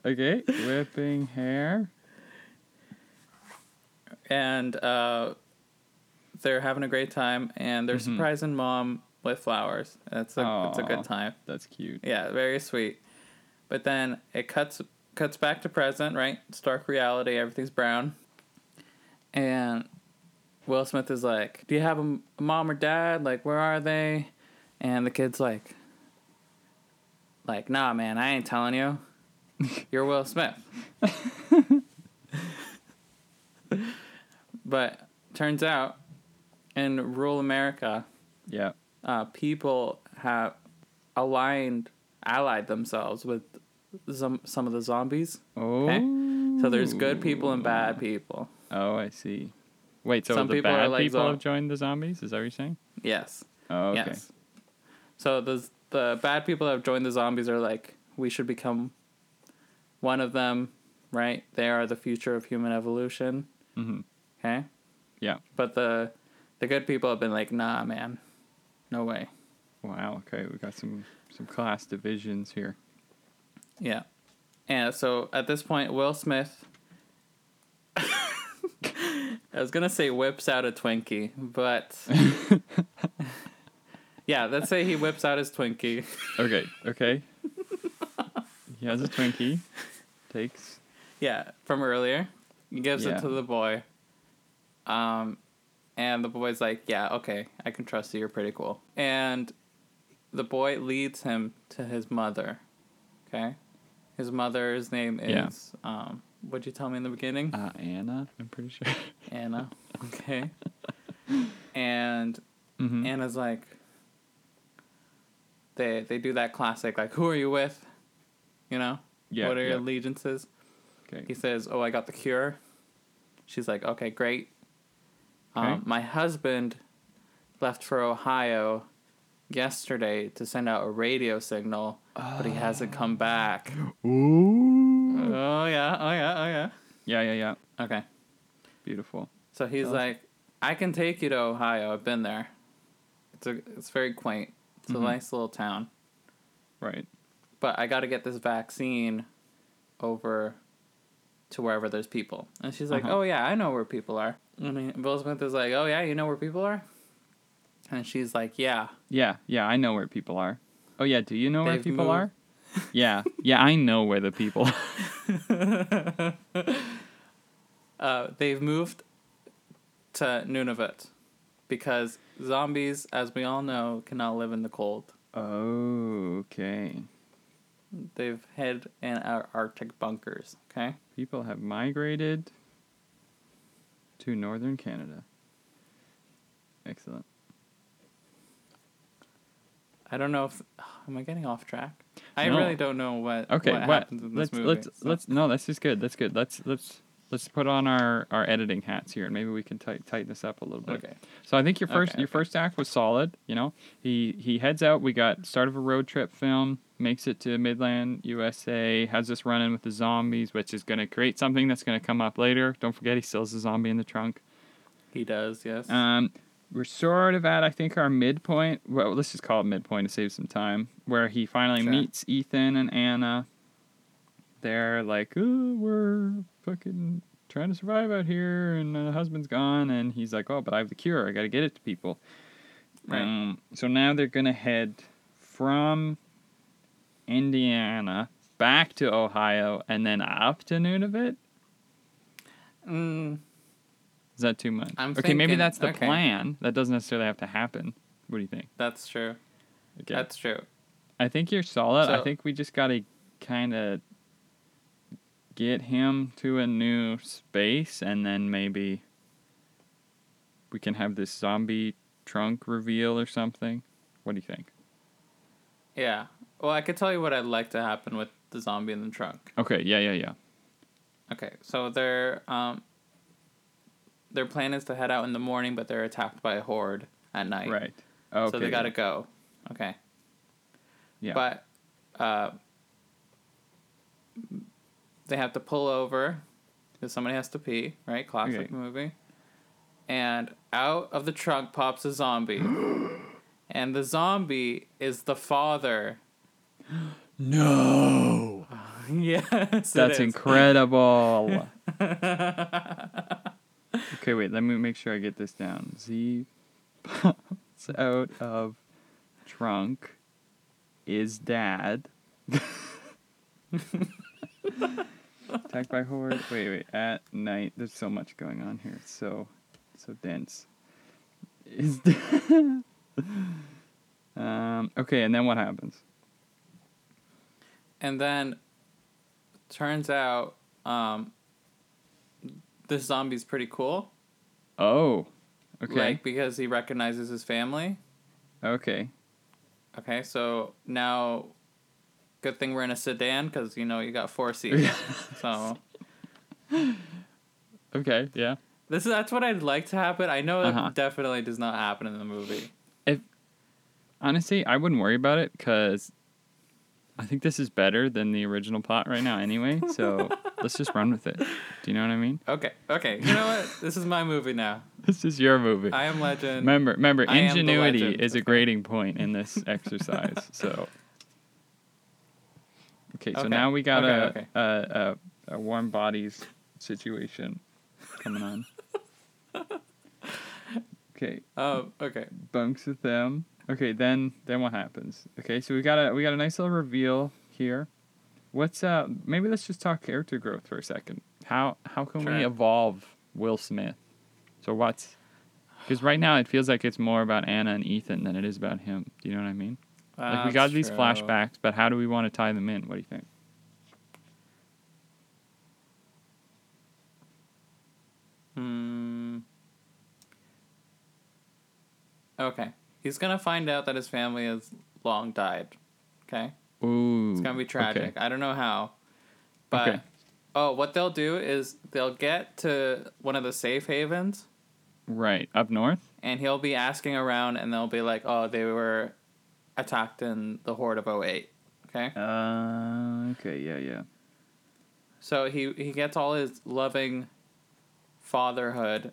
okay, whipping hair. and uh, they're having a great time, and they're Mhm. surprising mom with flowers. It's a it's a Aw. good time. That's cute. Yeah, very sweet. But then it cuts cuts back to present, right? Stark reality. Everything's brown, and Will Smith is like, "Do you have a mom or dad? Like, where are they?" And the kid's like, "Like, nah, man, I ain't telling you. (laughs) You're Will Smith." (laughs) but turns out, in rural America, Yeah. uh, people have aligned, allied themselves with some some of the zombies. Oh. So there's good people and bad people. Oh, I see. Wait, so Some the people bad like people have joined the zombies? Is that what you're saying? Yes. Oh, okay. Yes. So the the bad people that have joined the zombies are like, we should become one of them, right? They are the future of human evolution. Mm-hmm. Okay. Yeah. But the the good people have been like, nah, man, no way. Wow. Okay, we got some some class divisions here. Yeah. And so at this point, Will Smith. (laughs) I was gonna say whips out a Twinkie, but (laughs) yeah, let's say he whips out his Twinkie. Okay. Okay. he has a Twinkie. Takes. Yeah, from earlier. He gives Yeah. it to the boy. Um, and the boy's like, "Yeah, okay, I can trust you. You're pretty cool." And the boy leads him to his mother. Okay, his mother's name Yeah. is um. What'd you tell me in the beginning? Uh, Anna. I'm pretty sure. (laughs) Anna. Okay. (laughs) and mm-hmm. Anna's like they they do that classic like who are you with? You know? Yeah. what are yeah. your allegiances? Okay. He says, "Oh, I got the cure." She's like, "Okay, great." Um, Okay. my husband left for Ohio yesterday to send out a radio signal, but he hasn't come back. Ooh. Oh yeah, oh yeah, oh yeah. Yeah. Yeah. Yeah. Okay. Beautiful. So he's like, I can take you to Ohio. I've been there. It's a, it's very quaint. It's Mhm. a nice little town. Right. But I got to get this vaccine over to wherever there's people. And she's like, Uh-huh. Oh yeah, I know where people are. And Will Smith is like, Oh yeah, you know where people are. And she's like, Yeah. Yeah. Yeah. I know where people are. Oh yeah. Do you know where They've people moved. are? Yeah. Yeah. I know where the people. (laughs) uh, they've moved to Nunavut because zombies, as we all know, cannot live in the cold. Oh. Okay. They've hid in our Arctic bunkers. Okay. People have migrated to northern Canada. Excellent. I don't know if (sighs) am I getting off track. I No. really don't know what Okay, what, what? this let's movie. let's so- let's no, that's just good. That's good. Let's let's let's put on our, our editing hats here, and maybe we can tight tighten this up a little bit. Okay. So I think your first Okay, your okay. first act was solid. You know, he he heads out. We got start of a road trip film. Makes it to Midland, USA. Has this run in with the zombies, which is going to create something that's going to come up later. Don't forget, he still has a zombie in the trunk. He does, yes. Um, we're sort of at I think our midpoint. Well, let's just call it midpoint to save some time, where he finally Sure. meets Ethan and Anna. They're like, oh, we're fucking trying to survive out here, and the husband's gone, and he's like, oh, but I have the cure. I got to get it to people. Right. Um, so now they're gonna head from Indiana back to Ohio, and then up to Nunavut. mm, Is that too much? I'm okay, maybe that's the okay. plan. That doesn't necessarily have to happen. What do you think? that's true. Okay. That's true. I think you're solid. I think we just got to kind of get him to a new space, and then maybe we can have this zombie trunk reveal or something. What do you think? Yeah. Well, I could tell you what I'd like to happen with the zombie in the trunk. Okay. Yeah. Yeah. Yeah. Okay, so their um, their plan is to head out in the morning, but they're attacked by a horde at night. Right. Okay. So they gotta go. Okay. Yeah. But uh, they have to pull over because somebody has to pee, right? Classic Okay. movie. And out of the trunk pops a zombie. (gasps) and the zombie is the father. (gasps) no. (laughs) yes, That's incredible. (laughs) (laughs) okay, wait. Let me make sure I get this down. Z pops out of trunk. Is dad. (laughs) Attacked by horde. Wait, wait. At night. There's so much going on here. It's so, so dense. Is dad. (laughs) um. Okay, and then what happens? And then turns out um this zombie's pretty cool. Oh. Okay. Like because he recognizes his family. okay. Okay, so now good thing we're in a sedan cuz you know you got four seats. (laughs) so Okay. Yeah. this is that's what I'd like to happen. I know Uh-huh. it definitely does not happen in the movie. If Honestly, I wouldn't worry about it because I think this is better than the original plot right now, anyway. So (laughs) let's just run with it. Do you know what I mean? Okay. Okay. You know what? this is my movie now. (laughs) This is your movie. I am legend. remember, remember, I ingenuity is a grading point in this exercise. (laughs) So, okay, so Okay, now we got okay, a, okay. a, a a warm bodies situation coming on. Okay, Oh, okay. bunks with them. Okay, then then what happens? Okay, so we got a we got a nice little reveal here. What's uh maybe let's just talk character growth for a second. How how can we evolve Will Smith? So what's because right now it feels like it's more about Anna and Ethan than it is about him. Do you know what I mean? Like we got That's these true. flashbacks, but how do we want to tie them in? What do you think? Hmm. Okay. He's gonna find out that his family has long died. Okay. Ooh, It's gonna be tragic. okay. I don't know how. But Okay. oh, what they'll do is they'll get to one of the safe havens Right up north. and he'll be asking around and they'll be like, "Oh, they were attacked in the horde of 08. Okay? Uh, okay, yeah, yeah. So he he gets all his loving fatherhood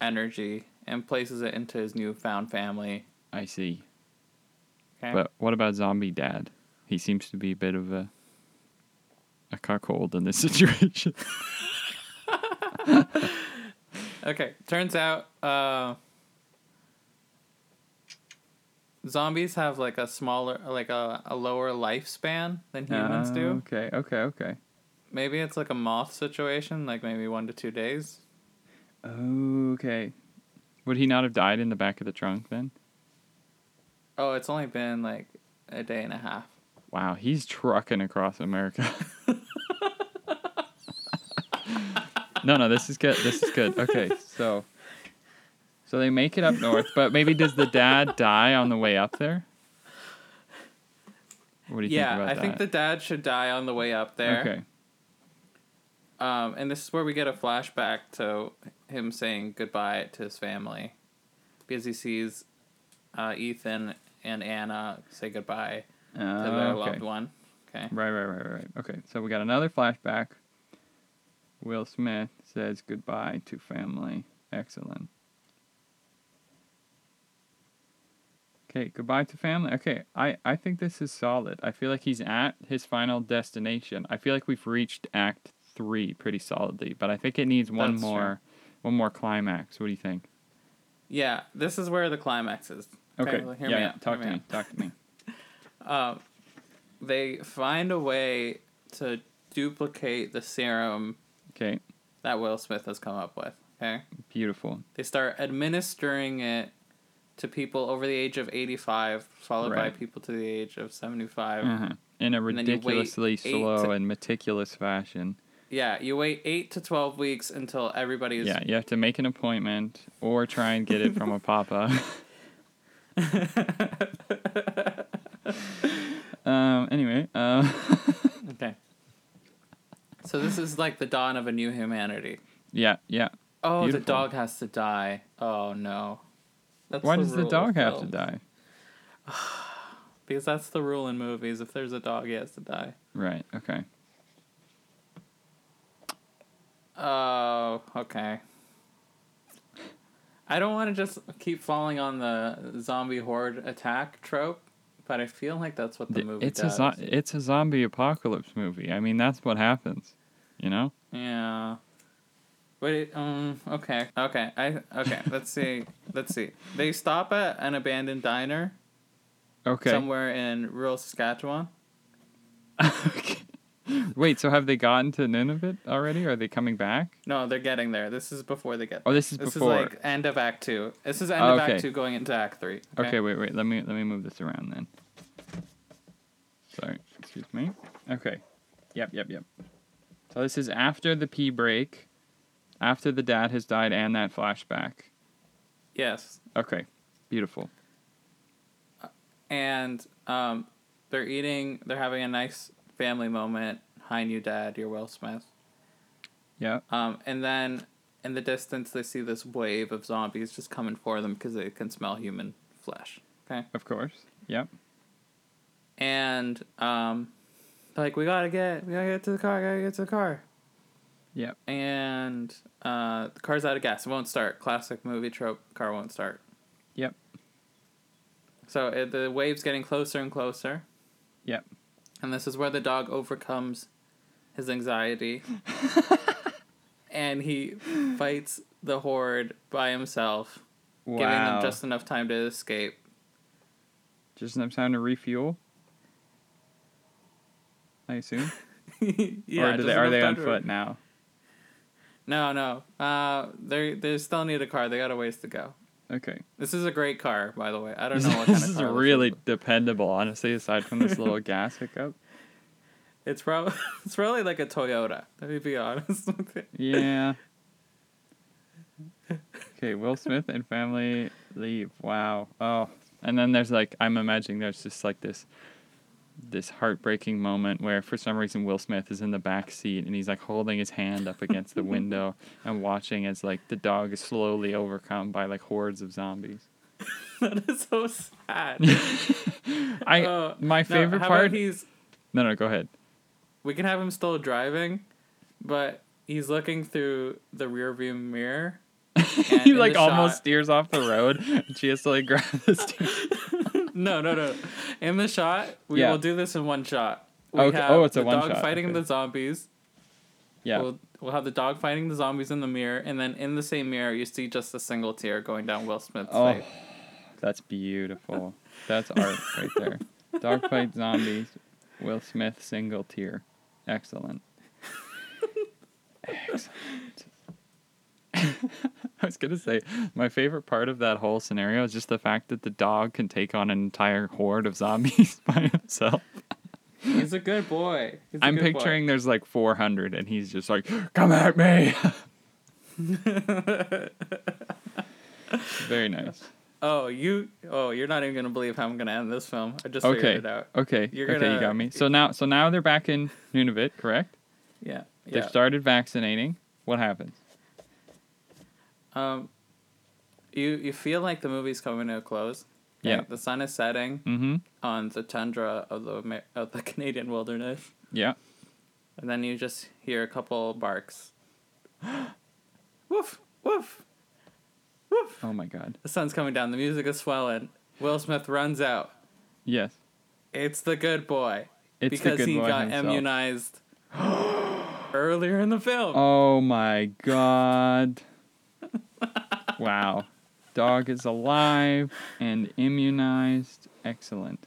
energy and places it into his newfound family. I see. Okay. But what about zombie dad? He seems to be a bit of a a cuckold in this (laughs) situation. (laughs) Okay, turns out uh, zombies have like a smaller, like a, a lower lifespan than humans Uh, do. Okay, okay, okay. Maybe it's like a moth situation, like maybe one to two days. Okay. Would he not have died in the back of the trunk then? Oh, it's only been like a day and a half. Wow, he's trucking across America. (laughs) no, no, this is good. This is good. Okay, so so they make it up north, but maybe does the dad die on the way up there? What do you yeah, think about that? I that? think the dad should die on the way up there. Okay. Um, and this is where we get a flashback to him saying goodbye to his family, because he sees uh, Ethan and Anna say goodbye to their Uh, okay. loved one. Okay. Right, right, right, right. Okay, so we got another flashback. Will Smith says goodbye to family. Excellent. Okay, goodbye to family. Okay, I, I think this is solid. I feel like he's at his final destination. I feel like we've reached Act Three pretty solidly, but I think it needs one That's true. One more climax. What do you think? Yeah, this is where the climax is. Okay, well, hear yeah, me yeah. out, talk hear to me me. Talk to me. Um, (laughs) they find a way to duplicate the serum Okay, that Will Smith has come up with. Okay. beautiful. They start administering it to people over the age of 85, followed by people to the age of 75. Uh-huh. In a And then you wait ridiculously slow to- and meticulous fashion. Yeah, you wait 8 to 12 weeks until everybody is. Yeah, you have to make an appointment or try and get it from a papa. (laughs) um. Anyway. Uh, (laughs) Okay. So this is like the dawn of a new humanity. yeah. Yeah. Oh, Beautiful. the dog has to die. Oh, no. That's Why the does the dog have to die? (sighs) Because that's the rule in movies. If there's a dog, he has to die. Right. Okay. Oh, okay. I don't want to just keep falling on the zombie horde attack trope, but I feel like that's what the Th- movie it's does. a zo- it's a zombie apocalypse movie. I mean, that's what happens. You know. yeah. Wait, um, okay, okay, I, okay, (laughs) let's see, let's see. They stop at an abandoned diner Okay. somewhere in rural Saskatchewan. (laughs) okay. (laughs) Wait. So have they gotten to Nunavut already? Are they coming back? No, they're getting there. This is before they get Oh, this is This before. This is like end of Act Two. This is end of Okay. Act Two going into Act Three. Okay, wait, wait. Let me let me move this around then. Sorry, excuse me. Okay. Yep, yep, yep. So this is after the pee break, after the dad has died and that flashback. Yes, Okay. Beautiful. and um, they're eating. They're having a nice family moment. Hi, new dad. You're Will Smith. Yeah. Um, and then in the distance, they see this wave of zombies just coming for them because they can smell human flesh. Okay, Of course. Yep. and um, like we gotta get, we gotta get to the car, gotta get to the car. Yep. And uh, the car's out of gas. It won't start. Classic movie trope. Car won't start. Yep. So the wave's getting closer and closer. Yep. And this is where the dog overcomes his anxiety. (laughs) and he fights the horde by himself, Wow. giving them just enough time to escape. just enough time to refuel. I assume. (laughs) yeah, or they, are they on to- foot now? No, no. Uh, they they still need a car. They got a ways to go. Okay. This is a great car, by the way. I don't know what (laughs) kind this of is car really This is. Really dependable, honestly. Aside from this little (laughs) gas hiccup. It's probably (laughs) it's probably like a Toyota. Let me be honest with you. Yeah. Okay, Will Smith and family leave. Wow. Oh, and then there's like I'm imagining there's just like this this heartbreaking moment where for some reason Will Smith is in the back seat and he's like holding his hand up against the window (laughs) and watching as like the dog is slowly overcome by like hordes of zombies. (laughs) that is so sad. (laughs) I Uh, my favorite how part he's No, no, go ahead. we can have him still driving, but he's looking through the rearview mirror. he like almost shot- steers off the road and she has to like grab the steering. No, no, no. In the shot, we Yeah. will do this in one shot. We Okay. have Oh, it's a the one dog shot, fighting okay. the zombies. Yeah. We'll, we'll have the dog fighting the zombies in the mirror, and then in the same mirror, you see just a single tear going down Will Smith's Oh, face. that's beautiful. That's art right there. (laughs) Dog fight zombies, Will Smith single tear. Excellent. (laughs) Excellent. (laughs) I was gonna say my favorite part of that whole scenario is just the fact that the dog can take on an entire horde of zombies (laughs) by himself. He's a good boy. He's I'm good boy. picturing there's like 400 and he's just like, "Come at me." (laughs) Very nice. Oh, you. Oh, you're not even gonna believe how I'm gonna end this film. I just Okay. figured it out. Okay. You're okay, you got me. So now so now they're back in Nunavut, correct? Yeah. They've Yeah. started vaccinating. What happens? Um, you you feel like the movie's coming to a close. Yeah. The sun is setting Mm-hmm. on the tundra of the of the (laughs) Canadian wilderness, Yeah. and then you just hear a couple barks. (gasps) woof woof woof. Oh my God. The sun's coming down. The music is swelling. Will Smith runs out. Yes. It's the good boy. It's the because good he boy got himself. immunized (gasps) earlier in the film. Oh my God. Wow. Dog is alive and immunized. Excellent.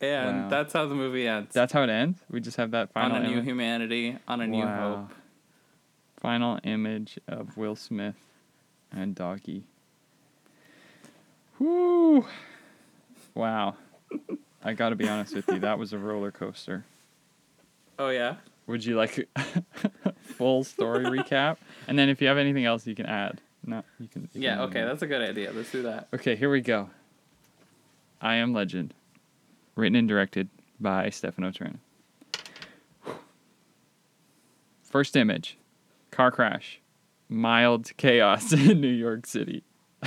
and wow. that's how the movie ends. That's how it ends. We just have that final on a new image. humanity, on a new hope. Final image of Will Smith and Doggy. Whoo! Wow. I got to be honest with you. That was a roller coaster. Oh yeah. Would you like a (laughs) full story recap? And then if you have anything else, you can add. No, you can. you Yeah. can Okay, that's a good idea. Let's do that. Okay, here we go. I Am Legend. Written and directed by Stefano Trina. First image car crash. Mild chaos (laughs) in New York City. (laughs)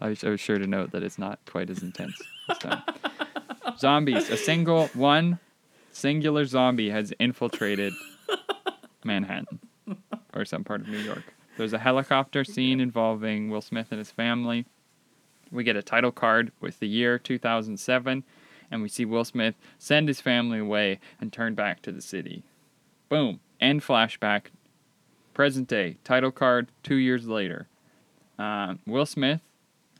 I was, I was sure to note that it's not quite as intense this time. (laughs) Zombies. A single, one singular zombie has infiltrated Manhattan or some part of New York. There's a helicopter scene involving Will Smith and his family. We get a title card with the year 2007, and we see Will Smith send his family away and turn back to the city. Boom. End flashback. Present day. Title card two years later. Uh, Will Smith,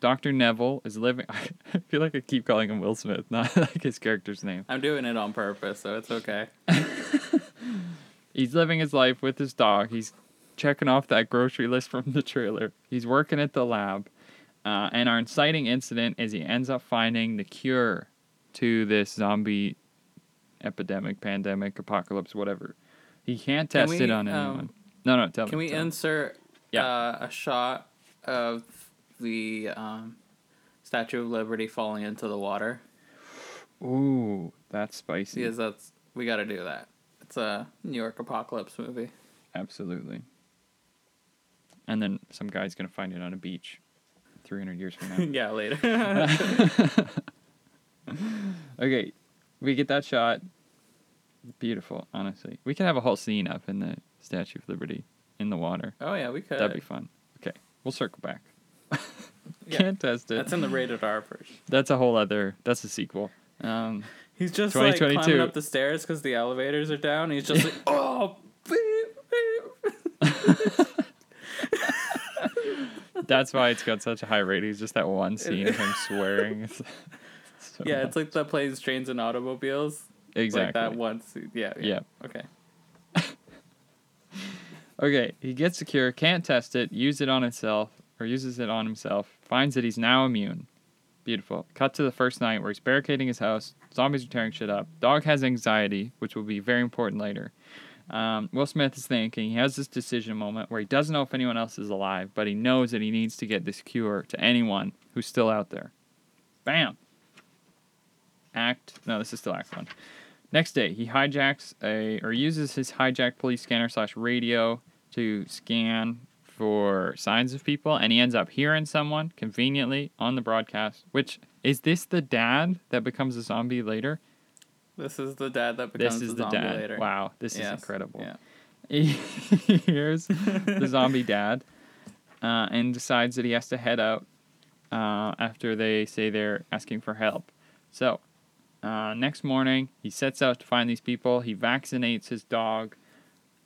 Dr. Neville, is living. (laughs) I feel like I keep calling him Will Smith, not (laughs) like his character's name. I'm doing it on purpose, so it's okay. (laughs) He's living his life with his dog. He's checking off that grocery list from the trailer. He's working at the lab. Uh, and our inciting incident is he ends up finding the cure to this zombie epidemic, pandemic, apocalypse, whatever. He can't Can test we, it on um, anyone. No, no, tell me. Can me. we tell insert Yeah. uh, a shot of the um, Statue of Liberty falling into the water? Ooh, that's spicy. Because that's we got to do that. It's a New York apocalypse movie. Absolutely. And then some guy's going to find it on a beach 300 years from now. (laughs) yeah, later. (laughs) Okay, we get that shot. Beautiful, honestly. We could have a whole scene up in the Statue of Liberty in the water. oh yeah, we could. That'd be fun. Okay, we'll circle back. (laughs) Yeah. Can't test it. That's in the rated R version. That's a whole other. That's a sequel. Um, He's just like climbing up the stairs because the elevators are down. He's just like, oh, that's why it's got such a high rating. It's just that one scene of him (laughs) swearing. It's, so yeah, much. it's like the planes, trains, and automobiles. exactly. Like that one. scene. Yeah, yeah. Yeah. Okay. (laughs) Okay, he gets the cure, can't test it, use it on himself, or uses it on himself, finds that he's now immune. Beautiful. Cut to the first night where he's barricading his house, zombies are tearing shit up, dog has anxiety, which will be very important later. Um, Will Smith is thinking, he has this decision moment where he doesn't know if anyone else is alive, but he knows that he needs to get this cure to anyone who's still out there. Bam! Act, no, this is still Act 1. Next day, he hijacks a or uses his hijacked police scanner slash radio to scan for signs of people, and he ends up hearing someone conveniently on the broadcast. Which is this the dad that becomes a zombie later? This is the dad that becomes this is the the zombie dad. later. Wow, this Yes. is incredible. Yeah. (laughs) He hears the zombie dad uh, and decides that he has to head out uh, after they say they're asking for help. So, uh, next morning, he sets out to find these people. He vaccinates his dog.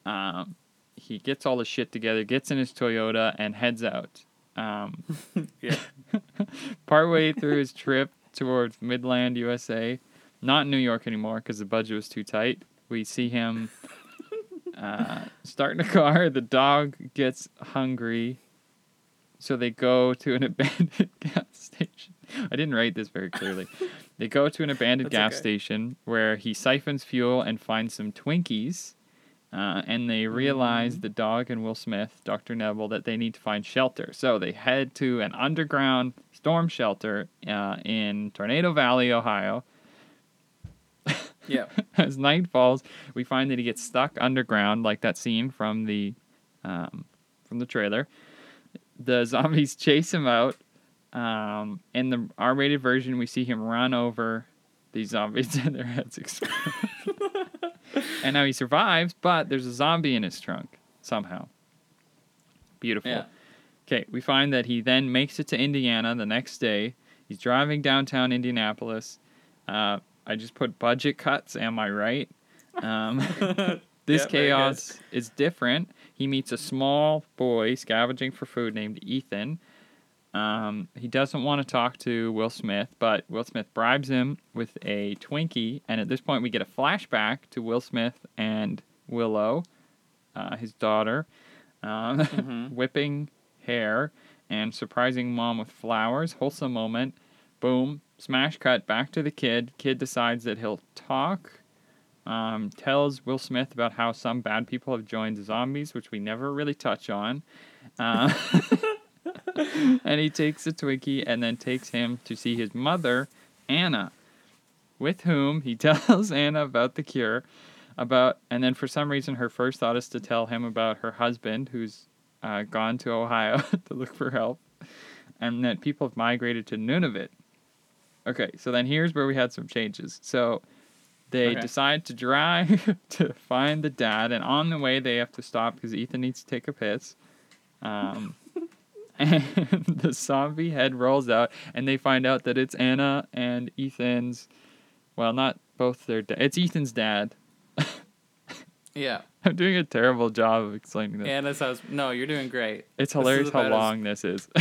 Um, he gets all his shit together, gets in his Toyota, and heads out. Um, (laughs) Yeah. (laughs) partway through his trip towards Midland, USA, not in New York anymore because the budget was too tight. We see him (laughs) uh, starting a car. The dog gets hungry, so they go to an (laughs) abandoned (laughs) gas station. I didn't write this very clearly. They go to an abandoned That's gas okay. station where he siphons fuel and finds some Twinkies. Uh, and they realize Mm-hmm. the dog and Will Smith, Dr. Neville, that they need to find shelter. So they head to an underground storm shelter uh, in Tornado Valley, Ohio. (laughs) Yep. (laughs) as night falls, we find that he gets stuck underground, like that scene from the um, from the trailer. The (laughs) zombies chase him out. Um, in the R-rated version, we see him run over these zombies and their heads explode. and now he survives, but there's a zombie in his trunk somehow. Beautiful. Yeah. Okay, we find that he then makes it to Indiana the next day. He's driving downtown Indianapolis. Uh, I just put budget cuts. Am I right? Um, (laughs) (laughs) this chaos is different. He meets a small boy scavenging for food named Ethan. Um, he doesn't want to talk to Will Smith, but Will Smith bribes him with a Twinkie. And at this point, we get a flashback to Will Smith and Willow, uh, his daughter, um, (laughs) Mhm. whipping hair and surprising mom with flowers. Wholesome moment. Boom. Smash cut back to the kid. Kid decides that he'll talk. Um, tells Will Smith about how some bad people have joined zombies, which we never really touch on. Uh, (laughs) and he takes a Twinkie and then takes him to see his mother, Anna, with whom he (laughs) tells Anna about the cure. About and then for some reason her first thought is to tell him about her husband who's uh, gone to Ohio (laughs) to look for help, and that people have migrated to Nunavut. Okay, so then here's where we had some changes. So they Okay. decide to drive (laughs) to find the dad, and on the way they have to stop because Ethan needs to take a piss. Um, (laughs) and (laughs) the zombie head rolls out, and they find out that it's Anna and Ethan's. Well, not both their. Da- it's Ethan's dad. Yeah. (laughs) I'm doing a terrible job of explaining this. Anna's house. No, you're doing great. it's this hilarious how long this is. (laughs)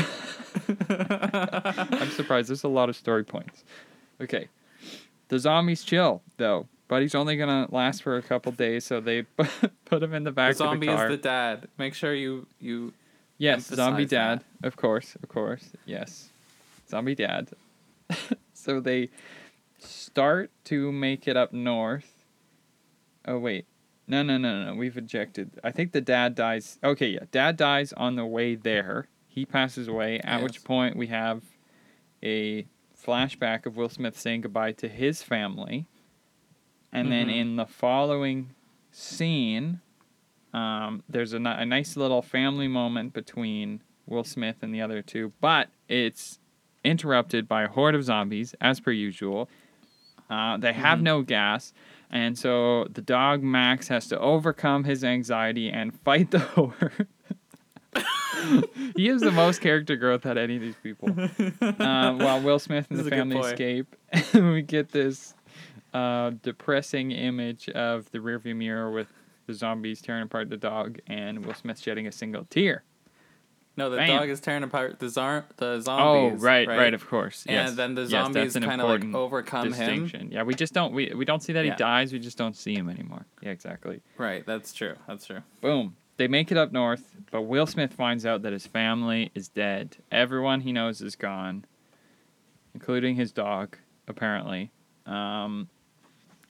I'm surprised. There's a lot of story points. Okay. The zombies chill, though. Buddy's only going to last for a couple days, so they (laughs) put him in the back The zombie of the car. is the dad. Make sure you you yes, zombie dad. Of course, of course. Yes. Zombie dad. so they start to make it up north. Oh, wait. No, no, no, no. We've ejected. I think the dad dies. Okay, yeah. Dad dies on the way there. He passes away, at which point we have a flashback of Will Smith saying goodbye to his family. And then Mhm. in the following scene, um, there's a, a nice little family moment between Will Smith and the other two, but it's interrupted by a horde of zombies, as per usual. Uh, they have Mhm. no gas, and so the dog Max has to overcome his anxiety and fight the (laughs) horde. he has the most character growth out of any of these people. Uh, (laughs) while Will Smith and This the is a good family escape, (laughs) we get this uh, depressing image of the rearview mirror with the zombies tearing apart the dog and Will Smith shedding a single tear. No, the Bam. dog is tearing apart the zar- the zombies. Oh, zombies. right, right, of course. And yes. then the Yes, zombies that's an kinda, like, overcome him. Yeah, we just don't we, we don't see that Yeah. he dies. We just don't see him anymore. Yeah, exactly. Right, that's true. That's true. Boom. They make it up north, but Will Smith finds out that his family is dead. Everyone he knows is gone, including his dog, apparently. Um,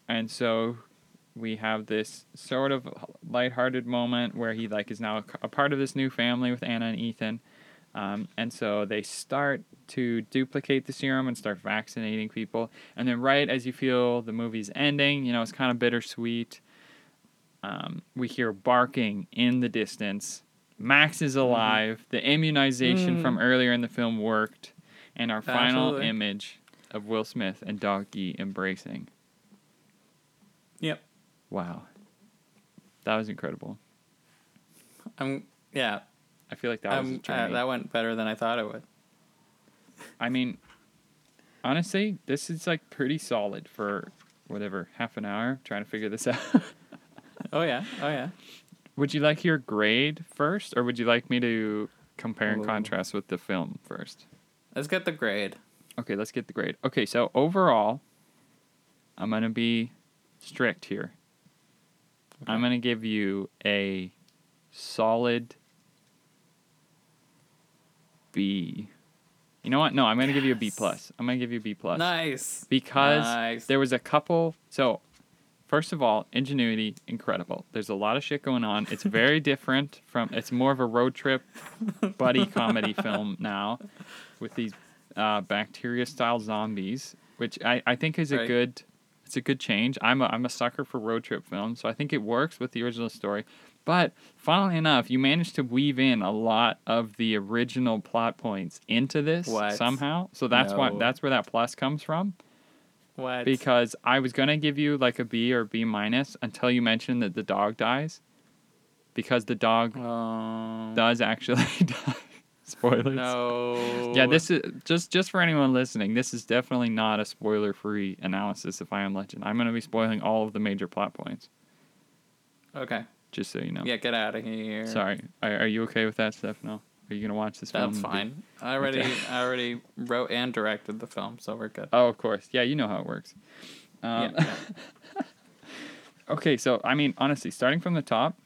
and so we have this sort of lighthearted moment where he like is now a, a part of this new family with Anna and Ethan. Um, and so they start to duplicate the serum and start vaccinating people. And then right as you feel the movie's ending, you know, it's kind of bittersweet. Um, we hear barking in the distance. Max is alive. The immunization Mm. from earlier in the film worked. And our final image of Will Smith and Doggy embracing. Wow. That was incredible. I'm yeah. I feel like that was uh, that went better than I thought it would. I mean, honestly, this is like pretty solid for whatever half an hour trying to figure this (laughs) out. Oh yeah. Oh yeah. would you like your grade first, or would you like me to compare and Ooh. contrast with the film first? Let's get the grade. Okay, let's get the grade. Okay, so overall, I'm gonna be strict here. I'm gonna give you a solid B. You know what? No, I'm gonna give you a B plus. I'm gonna give you a B plus Nice. because Nice. there was a couple. So, first of all, ingenuity incredible. There's a lot of shit going on. It's very (laughs) different from. It's more of a road trip buddy (laughs) comedy film now, with these uh, bacteria style zombies, which I I think is a Right. good It's a good change. I'm a, I'm a sucker for road trip films, so I think it works with the original story. But funnily enough, you managed to weave in a lot of the original plot points into this What? somehow. So that's why that's where that plus comes from. What? Because I was gonna give you like a B or B minus until you mentioned that the dog dies. Because the dog Um, does actually (laughs) die. Spoilers. no. Yeah, this is just just for anyone listening. This is definitely not a spoiler-free analysis of I Am Legend. I'm going to be spoiling all of the major plot points, Okay. just so you know. Yeah, get out of here. Sorry. Are, are you okay with that, Stefano? Are you going to watch this film? That's and be- fine. I already Okay. I already wrote and directed the film, so we're good. Oh, of course. Yeah, you know how it works. Um, yeah. (laughs) okay, so I mean, honestly, starting from the top,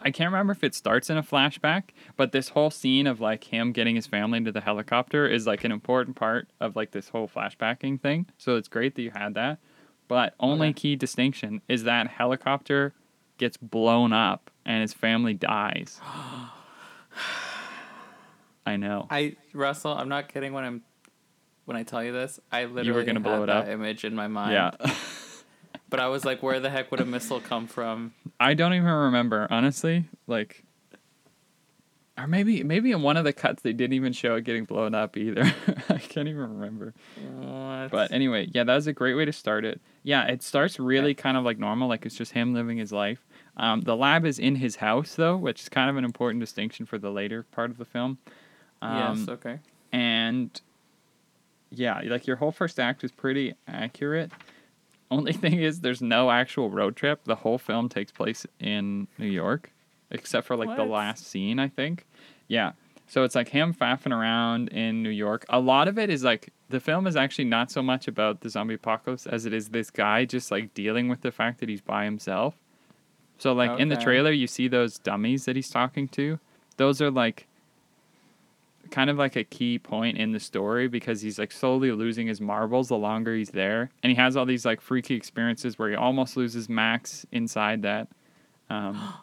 I can't remember if it starts in a flashback, but this whole scene of like him getting his family into the helicopter is like an important part of like this whole flashbacking thing. So it's great that you had that. But only Okay. key distinction is that helicopter gets blown up and his family dies. (gasps) I know. I Russell, I'm not kidding when I'm when I tell you this. I literally you were gonna blow it that up? image in my mind. yeah. (laughs) But I was like, where the heck would a missile come from? I don't even remember, honestly. Like, or maybe maybe in one of the cuts they didn't even show it getting blown up either. (laughs) I can't even remember. What? But anyway, yeah, that was a great way to start it. Yeah, it starts really kind of like normal, like it's just him living his life. Um, the lab is in his house though, which is kind of an important distinction for the later part of the film. Um, yes, okay. and yeah, like your whole first act is pretty accurate. (laughs) Only thing is, there's no actual road trip. The whole film takes place in New York, except for like the last scene, I think. Yeah. So it's like him faffing around in New York. A lot of it is like the film is actually not so much about the zombie apocalypse as it is this guy just like dealing with the fact that he's by himself. So like in the trailer, you see those dummies that he's talking to. Those are like kind of like a key point in the story because he's like slowly losing his marbles the longer he's there, and he has all these like freaky experiences where he almost loses Max inside that, um,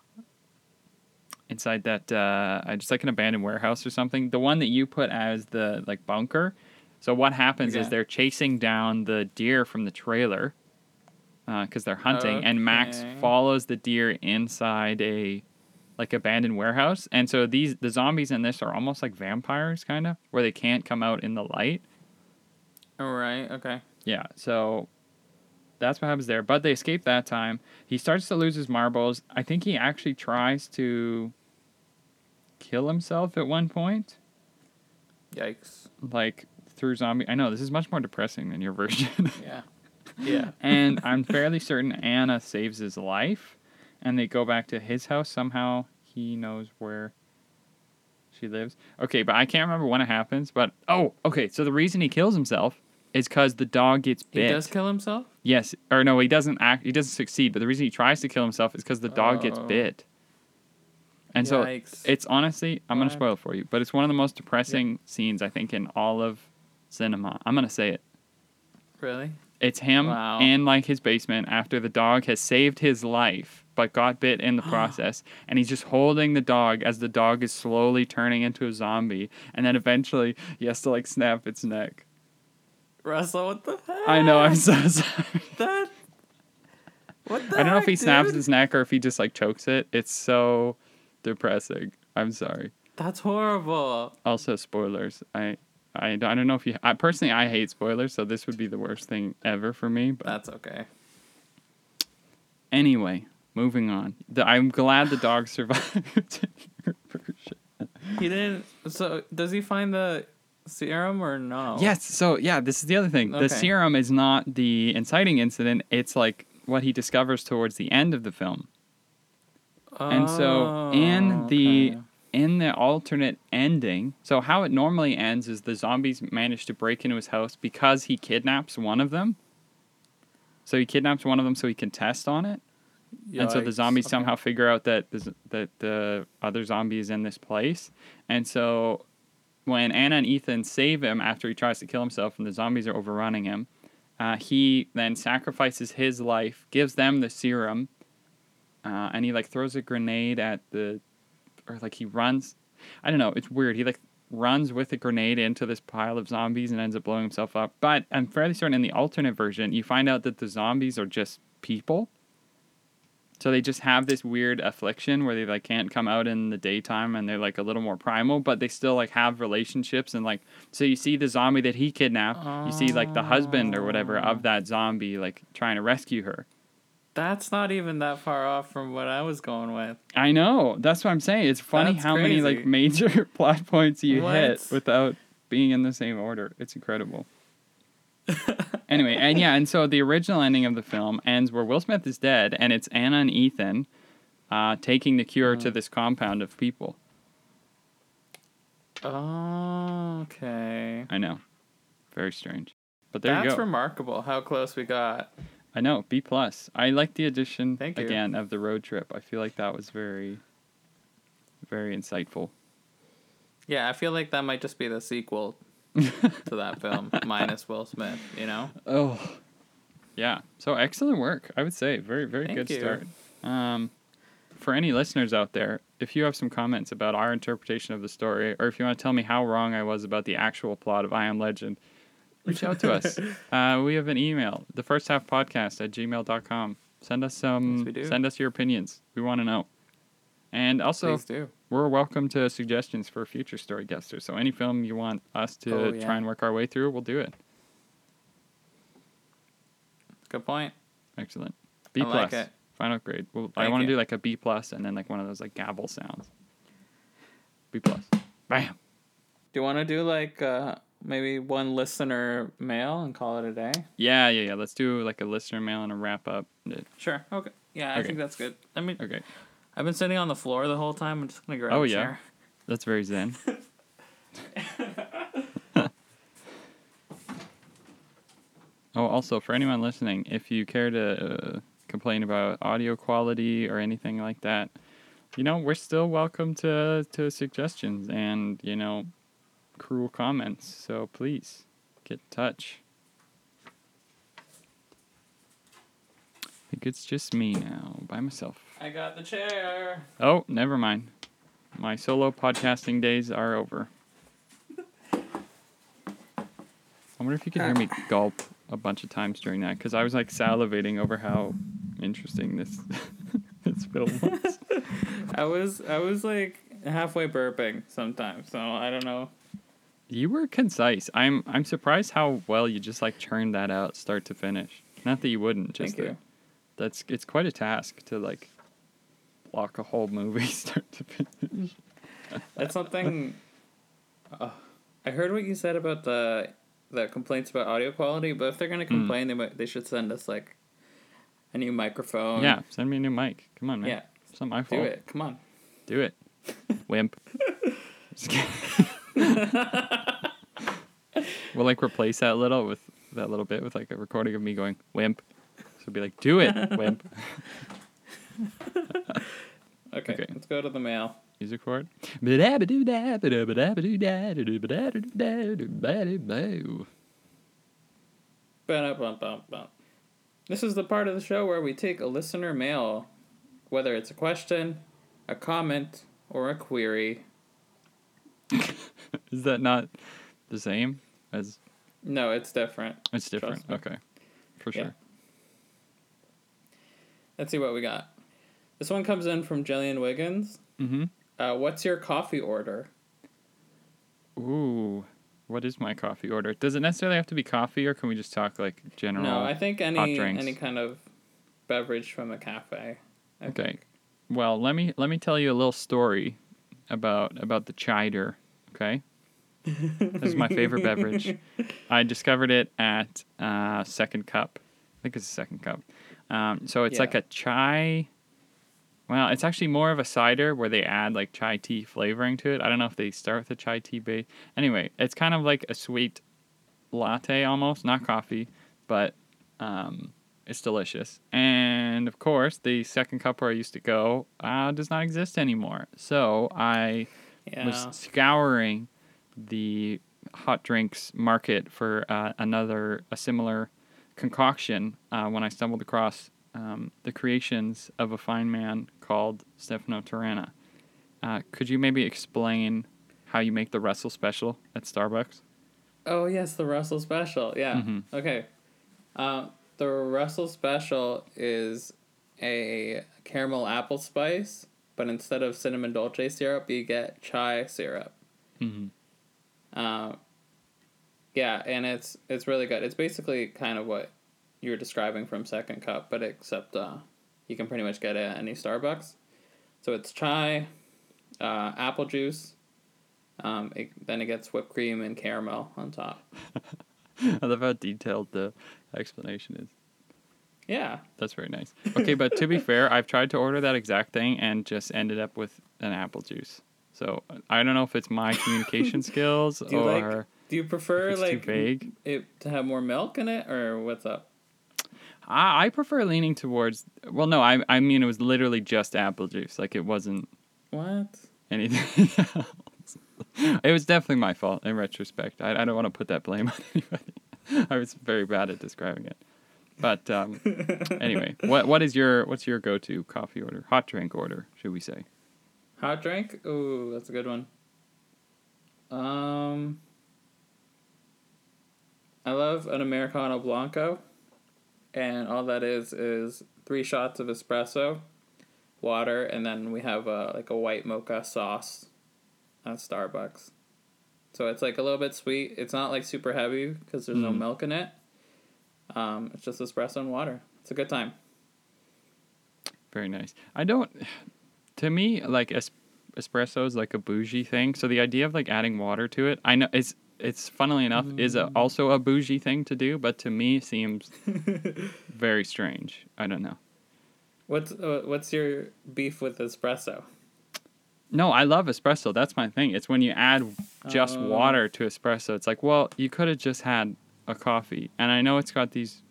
(gasps) inside that uh, uh, just like an abandoned warehouse or something. The one that you put as the like bunker. So what happens is they're chasing down the deer from the trailer because they're hunting, and Max follows the deer inside a like abandoned warehouse. And so these the zombies in this are almost like vampires kind of where they can't come out in the light. All right, okay. Yeah, so that's what happens there. But they escape that time. He starts to lose his marbles. I think he actually tries to kill himself at one point, Yikes. like through zombie. I know this is much more depressing than your version. Yeah. Yeah. (laughs) and I'm fairly certain Anna saves his life, and they go back to his house somehow. He knows where she lives. Okay, but I can't remember when it happens. But oh, okay. So the reason he kills himself is because the dog gets bit. He does kill himself? Yes, or no, he doesn't act. He doesn't succeed. But the reason he tries to kill himself is because the dog gets Oh. bit. And so it's honestly, I'm gonna spoil it for you, but it's one of the most depressing scenes I think in all of cinema. I'm gonna say it. Really? It's him Wow. in like his basement after the dog has saved his life but got bit in the (gasps) process and he's just holding the dog as the dog is slowly turning into a zombie and then eventually he has to like snap its neck. Russell, what the heck? I know, I'm so (laughs) sorry. That. What the I don't know if he snaps dude? his neck or if he just like chokes it. It's so depressing. I'm sorry. That's horrible. Also spoilers. I I, don't- I don't know if you I personally I hate spoilers, so this would be the worst thing ever for me, but That's okay. Anyway, moving on. The, I'm glad the dog survived. (laughs) He didn't. So, does he find the serum or no? Yes. So yeah, this is the other thing. The serum is not the inciting incident. It's like what he discovers towards the end of the film. And so oh, in Oh, the okay. in the alternate ending, so how it normally ends is the zombies manage to break into his house because he kidnaps one of them. So he kidnaps one of them so he can test on it. And so the zombies okay. somehow figure out that the, that the other zombie is in this place, and so when Anna and Ethan save him after he tries to kill himself and the zombies are overrunning him, uh, he then sacrifices his life, gives them the serum, uh, and he like throws a grenade at the, or like he runs. I don't know. It's weird. He like runs with a grenade into this pile of zombies and ends up blowing himself up. But I'm fairly certain in the alternate version, you find out that the zombies are just people. So they just have this weird affliction where they like can't come out in the daytime and they're like a little more primal, but they still like have relationships and like so you see the zombie that he kidnapped, you see like the husband or whatever of that zombie like trying to rescue her. That's not even that far off from what I was going with. I know. That's what I'm saying. It's funny That's how many like major (laughs) plot points you hit without being in the same order. It's incredible. (laughs) anyway, and yeah, and so the original ending of the film ends where Will Smith is dead, and it's Anna and Ethan uh, taking the cure Mm. to this compound of people. Oh, okay. I know, very strange, but there you go. That's remarkable how close we got. I know B plus. I like the addition Thank you. again of the road trip. I feel like that was very, very insightful. Yeah, I feel like that might just be the sequel to that film, (laughs) minus Will Smith, you know? Oh, yeah. So excellent work, I would say. Very, very Thank good you. start. Um, for any listeners out there, if you have some comments about our interpretation of the story, or if you want to tell me how wrong I was about the actual plot of I Am Legend, reach out to us. (laughs) Uh, we have an email, the first half podcast at gmail.com. Send us some, Yes, we do. send us your opinions. We want to know. And also, Please do. We're welcome to suggestions for future story guesters. So any film you want us to Oh, try and work our way through, we'll do it. Good point. Excellent. B I plus. like it. Final grade. Well, I want to do like a B plus and then like one of those like gavel sounds. B plus. Bam. Do you want to do like uh, maybe one listener mail and call it a day? Yeah, yeah, yeah. Let's do like a listener mail and a wrap up. Sure. Okay. Yeah, I Okay. think that's good. I mean, Okay. I've been sitting on the floor the whole time. I'm just gonna grab Oh, a yeah. chair. That's very zen. (laughs) (laughs) oh, also for anyone listening, if you care to uh, complain about audio quality or anything like that, you know, we're still welcome to to suggestions and you know, cruel comments. So please get in touch. I think it's just me now, by myself. I got the chair. Oh, never mind. My solo podcasting days are over. I wonder if you can hear me ah. gulp a bunch of times during that because I was like salivating over how interesting this (laughs) this film was. (laughs) I was I was like halfway burping sometimes, so I don't know. You were concise. I'm I'm surprised how well you just like churned that out start to finish. Not that you wouldn't, just Thank you. that's it's quite a task to like block a whole movie (laughs) start to finish. That's something. Uh, I heard what you said about the the complaints about audio quality, but if they're gonna complain, they might they should send us like a new microphone. Yeah, send me a new mic. Come on, man. Yeah. It's not my Do it. Come on. Do it. (laughs) Wimp. (laughs) We'll like replace that little with that little bit with like a recording of me going wimp. So be like, do it, wimp. (laughs) Okay, Okay. let's go to the mail. Music for it. This is the part of the show where we take a listener mail, whether it's a question, a comment, or a query. Is that not the same as No, it's different. it's different? Okay. For Yeah. sure. Let's see what we got. This one comes in from Jillian Wiggins. Mm-hmm. Uh, what's your coffee order? Ooh. What is my coffee order? Does it necessarily have to be coffee or can we just talk like general No, I think any any kind of beverage from a cafe. I Okay. think. Well, let me let me tell you a little story about about the chider. Okay, (laughs) this is my favorite beverage. I discovered it at uh, Second Cup. I think it's a Second Cup. Um, so it's like a chai. Well, it's actually more of a cider where they add like chai tea flavoring to it. I don't know if they start with a chai tea base. Anyway, it's kind of like a sweet latte almost, not coffee, but um, it's delicious. And of course, the second cup where I used to go uh, does not exist anymore. So I Yeah. was scouring the hot drinks market for uh, another, a similar concoction uh, when I stumbled across um, the creations of a fine man called Stefano Tirana. Uh, could you maybe explain how you make the Russell special at Starbucks? Oh yes, the Russell Special. Yeah. Mm-hmm. Okay. Um, the Russell Special is a caramel apple spice, but instead of cinnamon dolce syrup, you get chai syrup. Mhm. Um, yeah, and it's it's really good. It's basically kind of what you were describing from Second Cup, but except uh, you can pretty much get it at any Starbucks. So it's chai, uh, apple juice. Um, it, then it gets whipped cream and caramel on top. (laughs) I love how detailed the explanation is. Yeah. That's very nice. Okay, but to be fair, I've tried to order that exact thing and just ended up with an apple juice. So I don't know if it's my communication (laughs) skills Do or like? Do you prefer it's too like vague. it to have more milk in it, or what's up? I, I prefer leaning towards. Well, no, I I mean it was literally just apple juice. Like it wasn't What? anything (laughs) else. It was definitely my fault in retrospect. I, I don't want to put that blame (laughs) on anybody. I was very bad at describing it. But um, (laughs) anyway, what what is your what's your go to coffee order? Hot drink order, should we say? Hot drink? Ooh, that's a good one. Um, I love an Americano Blanco, and all that is is three shots of espresso, water, and then we have a like a white mocha sauce at Starbucks. So it's like a little bit sweet. It's not like super heavy because there's no Mm. milk in it. Um, it's just espresso and water. It's a good time. Very nice. I don't. To me, like es- espresso is like a bougie thing. So the idea of like adding water to it, I know it's it's funnily enough is a, also a bougie thing to do, but to me seems (laughs) very strange. I don't know. What's uh, what's your beef with espresso? No, I love espresso. That's my thing. It's when you add just Oh. water to espresso. It's like, well, you could have just had a coffee. And I know it's got these,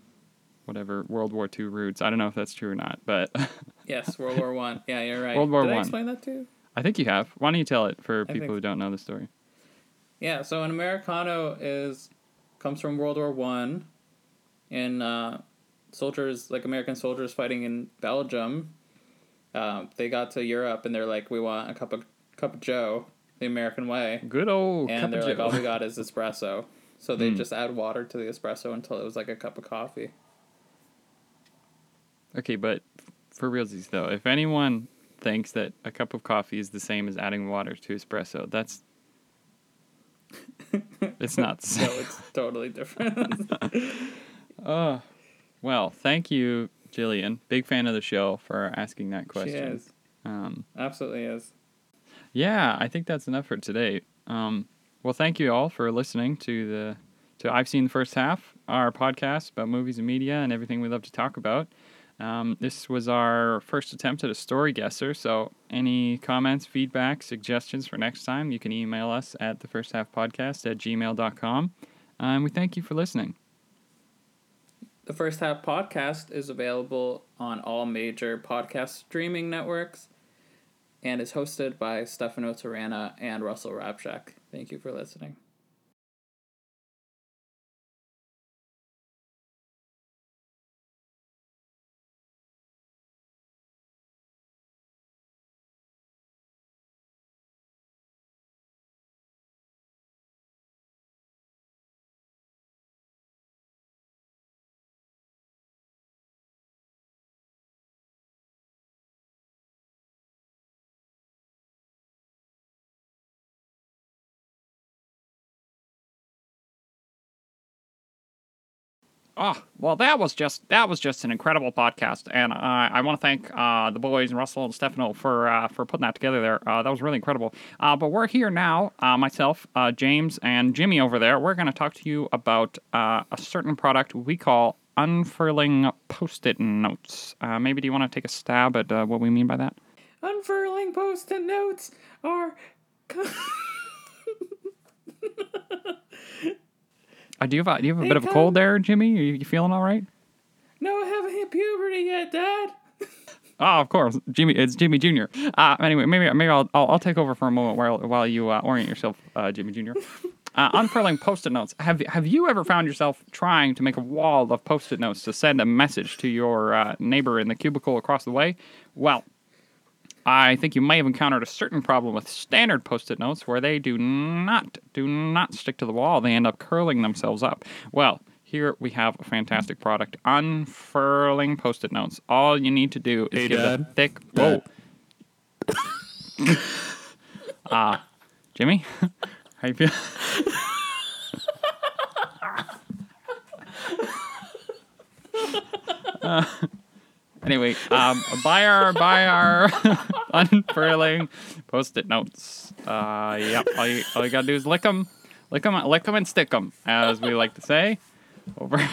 whatever, World War II roots. I don't know if that's true or not, but (laughs) Yes, World War One. Yeah, you're right. World War Did I One. explain that too? I think you have. Why don't you tell it for people think- who don't know the story? Yeah. So an americano is comes from World War One, and uh, soldiers like American soldiers fighting in Belgium. Uh, they got to Europe and they're like, we want a cup of cup of Joe, the American way, Good old cup and they're of like, joe. all we got is espresso. So they Mm. just add water to the espresso until it was like a cup of coffee. Okay, but for realsies though, if anyone thinks that a cup of coffee is the same as adding water to espresso, that's it's not. (laughs) same. it's totally different. Oh, (laughs) well, thank you, Jillian. Big fan of the show for asking that question. she is. Um, Absolutely is. yeah, I think that's enough for today. Um, well, thank you all for listening to the to I've seen the first half, our podcast about movies and media and everything we love to talk about. Um, this was our first attempt at a story guesser. So, any comments, feedback, suggestions for next time, you can email us at the first half podcast at gmail.com. And we thank you for listening. The First Half podcast is available on all major podcast streaming networks and is hosted by Stefano Tirana and Russell Rabchak. Thank you for listening. Oh, well, that was just that was just an incredible podcast, and uh, I want to thank uh, the boys and Russell and Stefano for uh, for putting that together. There, uh, that was really incredible. Uh, but we're here now, uh, myself, James, and Jimmy over there. We're going to talk to you about a certain product we call unfurling post-it notes. Maybe do you want to take a stab at what we mean by that? Unfurling post it notes are. (laughs) Uh, do you have a, do you have a They bit of a cold there, Jimmy? Are you, you feeling all right? no, I haven't hit puberty yet, Dad. (laughs) Oh, of course, Jimmy. It's Jimmy Jr. Uh, anyway, maybe maybe I'll, I'll I'll take over for a moment while while you uh, orient yourself, uh, Jimmy Jr. (laughs) Uh, unfurling post-it notes. Have have you ever found yourself trying to make a wall of post-it notes to send a message to your uh, neighbor in the cubicle across the way? Well, I think you may have encountered a certain problem with standard post-it notes where they do not do not stick to the wall. They end up curling themselves up. Well, here we have a fantastic product, unfurling post-it notes. All you need to do is Hey, give it a Dad. thick whoa. Ah, (laughs) Jimmy, (laughs) how you feel? (laughs) Uh, anyway, um, buy our buy our (laughs) unfurling post-it notes. Uh, yep. All you, all you gotta do is lick them, lick them, lick them, and stick them, as we like to say. Over. (laughs)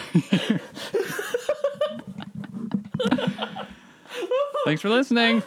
Thanks for listening.